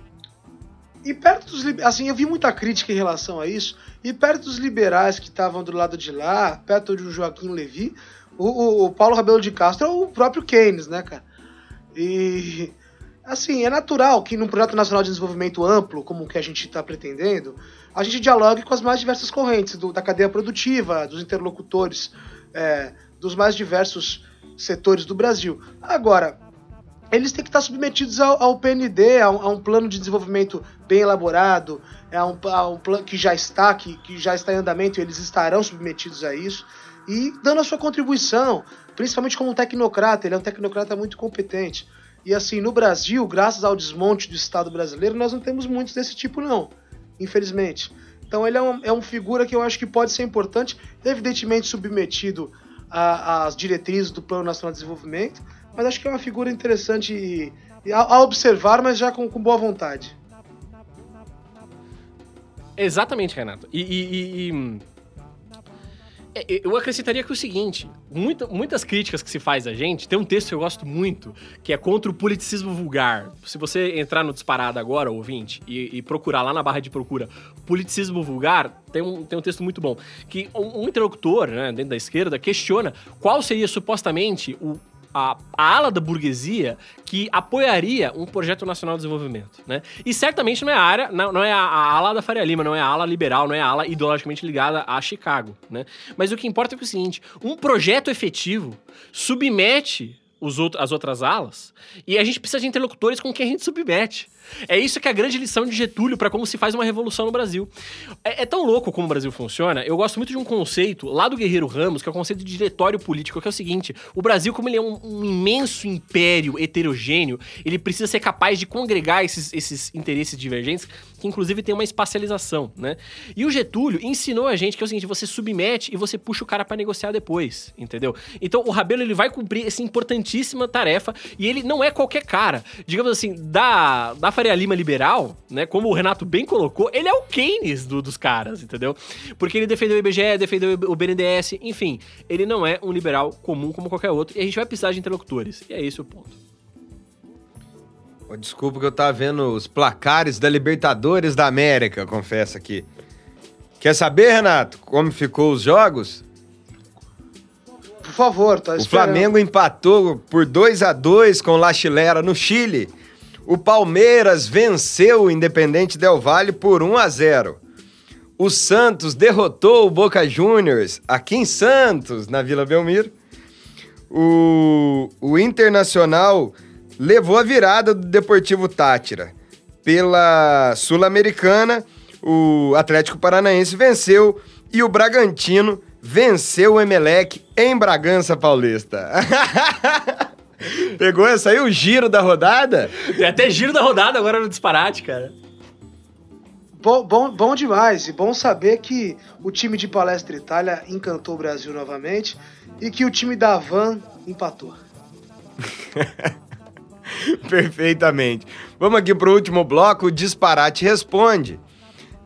e perto dos assim, eu vi muita crítica em relação a isso. E perto dos liberais que estavam do lado de lá, perto de Joaquim Levi, o, o, o Paulo Rabelo de Castro é o próprio Keynes, né, cara? E assim, é natural que num projeto nacional de desenvolvimento amplo, como o que a gente está pretendendo, a gente dialogue com as mais diversas correntes do, da cadeia produtiva, dos interlocutores, é, dos mais diversos setores do Brasil. Agora, eles têm que estar submetidos ao, ao PND, a um, a um, plano de desenvolvimento bem elaborado, a um, a um plano que já está, que, que já está em andamento, e eles estarão submetidos a isso, e dando a sua contribuição, principalmente como um tecnocrata, ele é um tecnocrata muito competente. E assim, no Brasil, graças ao desmonte do Estado brasileiro, nós não temos muitos desse tipo, não, infelizmente. Então ele é um, é um figura que eu acho que pode ser importante, evidentemente submetido às diretrizes do Plano Nacional de Desenvolvimento, mas acho que é uma figura interessante e, e a, a, observar, mas já com, com, boa vontade. Exatamente, Renato. E, e, e, é, eu acrescentaria que é o seguinte: muita, muitas críticas que se faz a gente, tem um texto que eu gosto muito, que é contra o politicismo vulgar. Se você entrar no Disparada agora, ouvinte, e, e procurar lá na barra de procura politicismo vulgar, tem um, tem um texto muito bom. Que um, um interlocutor, né, dentro da esquerda, questiona qual seria supostamente o a, a, ala da burguesia que apoiaria um projeto nacional de desenvolvimento, né? E certamente não é a área, não, não é a, a, ala da Faria Lima, não é a ala liberal, não é a ala ideologicamente ligada a Chicago, né? Mas o que importa é, que é o seguinte, um projeto efetivo submete os outro, as outras alas e a gente precisa de interlocutores com quem a gente submete. É isso que é a grande lição de Getúlio para como se faz uma revolução no Brasil. É, é, tão louco como o Brasil funciona. Eu gosto muito de um conceito lá do Guerreiro Ramos, que é o conceito de diretório político, que é o seguinte: o Brasil, como ele é um, um imenso império heterogêneo, ele precisa ser capaz de congregar esses, esses interesses divergentes, que inclusive tem uma espacialização, né? E o Getúlio ensinou a gente que é o seguinte: você submete e você puxa o cara para negociar depois, entendeu? Então o Rabelo ele vai cumprir essa importantíssima tarefa e ele não é qualquer cara. Digamos assim, da, da Faria Lima liberal, né? Como o Renato bem colocou, ele é o Keynes do, dos caras, entendeu? Porque ele defendeu o IBGE, defendeu o BNDES, enfim, ele não é um liberal comum como qualquer outro e a gente vai precisar de interlocutores. E é esse o ponto. Desculpa que eu tava vendo os placares da Libertadores da América, confesso aqui. Quer saber, Renato, como ficou os jogos? Por favor, tá esperando. O Flamengo empatou por 2 a 2 com La Chilera no Chile. O Palmeiras venceu o Independente Del Valle por 1 a 0. O Santos derrotou o Boca Juniors aqui em Santos, na Vila Belmiro. O, o Internacional levou a virada do Deportivo Tátira. Pela Sul-Americana, o Atlético Paranaense venceu e o Bragantino venceu o Emelec em Bragança Paulista. Pegou essa aí, o giro da rodada? Tem até giro da rodada agora no disparate, cara. Bom, bom, bom demais. E bom saber que o time de Palestra Itália encantou o Brasil novamente e que o time da Van empatou. Perfeitamente. Vamos aqui para o último bloco. O Disparate Responde.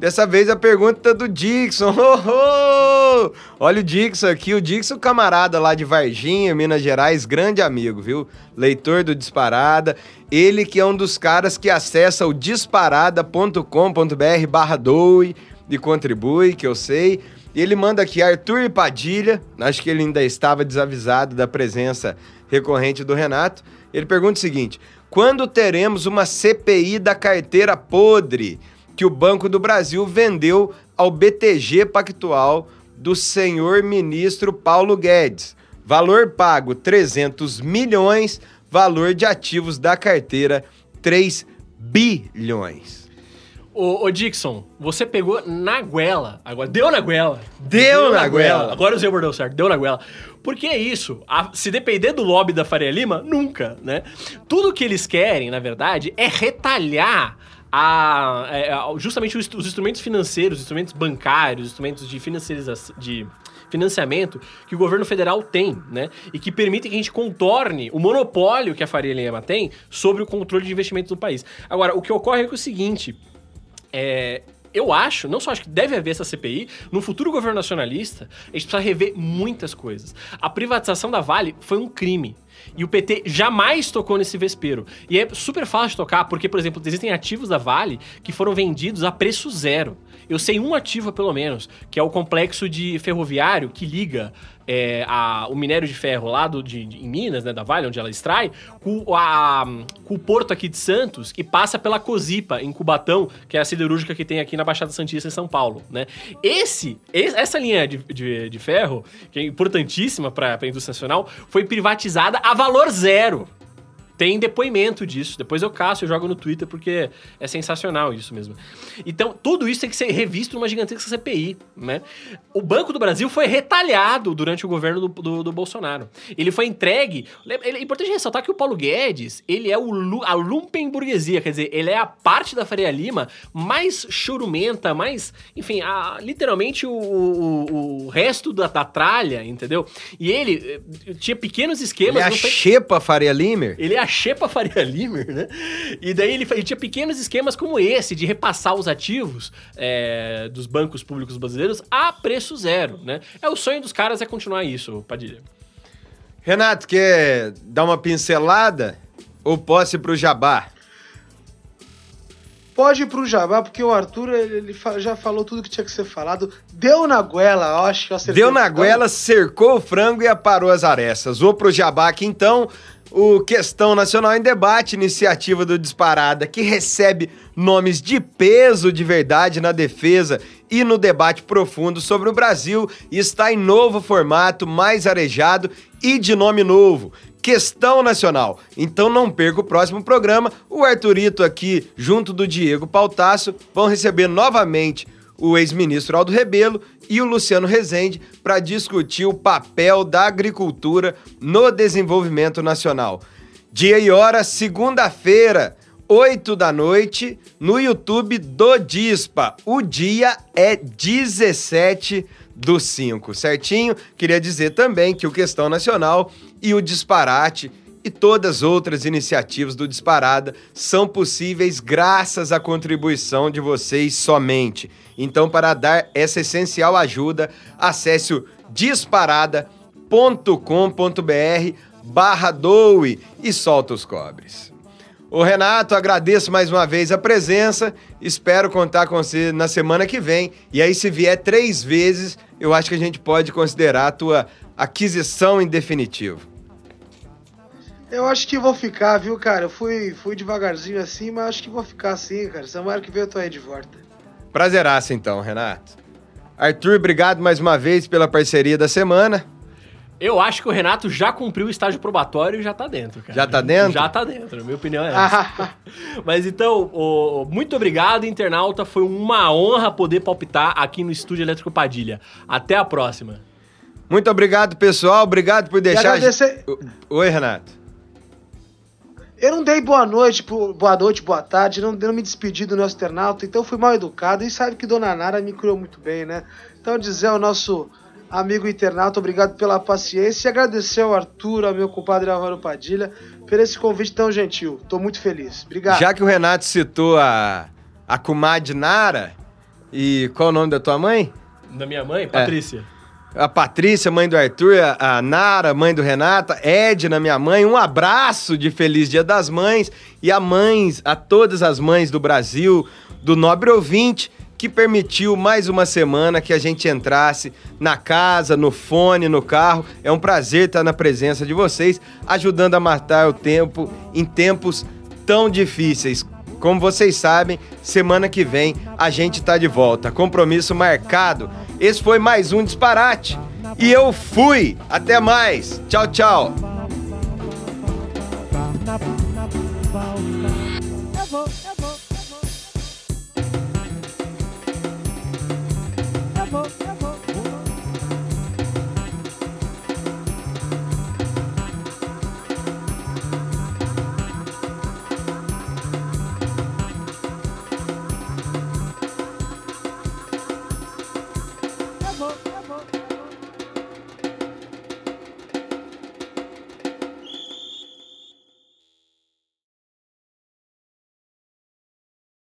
Dessa vez a pergunta do Dixon. Oh, oh! Olha o Dixon aqui, o Dixon, camarada lá de Varginha, Minas Gerais, grande amigo, viu? Leitor do Disparada. Ele que é um dos caras que acessa o disparada.com.br barra doe e contribui, que eu sei. Ele manda aqui Arthur Padilha, acho que ele ainda estava desavisado da presença recorrente do Renato. Ele pergunta o seguinte: quando teremos uma CPI da carteira podre? Que o Banco do Brasil vendeu ao BTG Pactual do senhor ministro Paulo Guedes. Valor pago 300 milhões, valor de ativos da carteira 3 bilhões. Ô, ô, Dixon, você pegou na goela. Agora, deu na goela. Deu na goela. Agora usei o bordão certo, deu na goela. Por que isso? A- se depender do lobby da Faria Lima, nunca, né? Tudo que eles querem, na verdade, é retalhar a, é, a- justamente os, os instrumentos financeiros, os instrumentos bancários, os instrumentos de financiarização, de financiamento que o governo federal tem, né? E que permitem que a gente contorne o monopólio que a Faria Lima tem sobre o controle de investimentos no país. Agora, o que ocorre é que é o seguinte, é, eu acho, não só acho que deve haver essa CPI, no futuro governo nacionalista, a gente precisa rever muitas coisas. A privatização da Vale foi um crime. E o PT jamais tocou nesse vespeiro. E é super fácil de tocar, porque, por exemplo, existem ativos da Vale que foram vendidos a preço zero. Eu sei um ativo, pelo menos, que é o complexo de ferroviário que liga é, a- o minério de ferro lá do, de, de- em Minas, né, da Vale, onde ela extrai, com, a- com o porto aqui de Santos e passa pela Cosipa, em Cubatão, que é a siderúrgica que tem aqui na Baixada Santista, em São Paulo, né? Esse, es- essa linha de, de, de ferro, que é importantíssima para a indústria nacional, foi privatizada a valor zero. Tem depoimento disso. Depois eu caço, eu jogo no Twitter, porque é sensacional isso mesmo. Então, tudo isso tem que ser revisto numa gigantesca CPI, né? O Banco do Brasil foi retalhado durante o governo do, do, do Bolsonaro. Ele foi entregue... É importante ressaltar que o Paulo Guedes, ele é o, a lumpenburguesia, quer dizer, ele é a parte da Faria Lima mais chorumenta, mais... Enfim, a- literalmente o, o, o resto da, da tralha, entendeu? E ele eh, tinha pequenos Ele esquemas... é a foi- Xepa Faria Limer? ele é a Xepa Faria Limer, né? E daí ele, tinha pequenos esquemas como esse, de repassar os ativos é, dos bancos públicos brasileiros a preço zero, né? É o sonho dos caras é continuar isso, Padilha. Renato, quer dar uma pincelada ou posso ir pro Jabá? Pode ir pro Jabá, porque o Arthur ele, já falou tudo que tinha que ser falado. Deu na goela, eu acho que eu acertei. Deu na goela, cercou o frango e aparou as arestas. Vou pro Jabá aqui então. O Questão Nacional em Debate, iniciativa do Disparada, que recebe nomes de peso de verdade na defesa e no debate profundo sobre o Brasil, está em novo formato, mais arejado e de nome novo. Questão Nacional. Então não perca o próximo programa. O Arthurito aqui, junto do Diego Pautasso, vão receber novamente o ex-ministro Aldo Rebelo e o Luciano Rezende para discutir o papel da agricultura no desenvolvimento nacional. Dia e hora, segunda-feira, 8 da noite, no YouTube do Dispa. O dia é 17 do 5, certinho? Queria dizer também que o Questão Nacional e o Disparate e todas as outras iniciativas do Disparada são possíveis graças à contribuição de vocês somente. Então, para dar essa essencial ajuda, acesse o disparada.com.br barra doe e solta os cobres. Ô Renato, agradeço mais uma vez a presença, espero contar com você na semana que vem. E aí, se vier três vezes, eu acho que a gente pode considerar a tua aquisição em definitivo. Eu acho que vou ficar, viu, cara? Eu fui, fui devagarzinho assim, mas acho que vou ficar assim, cara. Semana que vem eu tô aí de volta. Prazeraço então, Renato. Arthur, obrigado mais uma vez pela parceria da semana. Eu acho que o Renato já cumpriu o estágio probatório e já tá dentro, cara. Já tá dentro? Já tá dentro, minha opinião é essa. Mas então, muito obrigado, internauta. Foi uma honra poder palpitar aqui no Estúdio Elétrico Padilha. Até a próxima. Muito obrigado, pessoal. Obrigado por deixar. agradecer- Oi, Renato. Eu não dei boa noite, boa noite, boa tarde, não, não me despedi do nosso internauta, então fui mal educado e sabe que Dona Nara me criou muito bem, né? Então dizer ao nosso amigo internauta, obrigado pela paciência e agradecer ao Arthur, ao meu compadre Álvaro Padilha, por esse convite tão gentil. Tô muito feliz. Obrigado. Já que o Renato citou a, a comadre Nara, e qual o nome da tua mãe? Da minha mãe, Patrícia. A Patrícia, mãe do Arthur, a, Nara, mãe do Renata, Edna, minha mãe, um abraço de Feliz Dia das Mães e a mães, a todas as mães do Brasil, do Nobre Ouvinte, que permitiu mais uma semana que a gente entrasse na casa, no fone, no carro. É um prazer estar na presença de vocês, ajudando a matar o tempo em tempos tão difíceis. Como vocês sabem, semana que vem a gente tá de volta. Compromisso marcado. Esse foi mais um disparate. E eu fui. Até mais. Tchau, tchau. Eu vou, eu vou.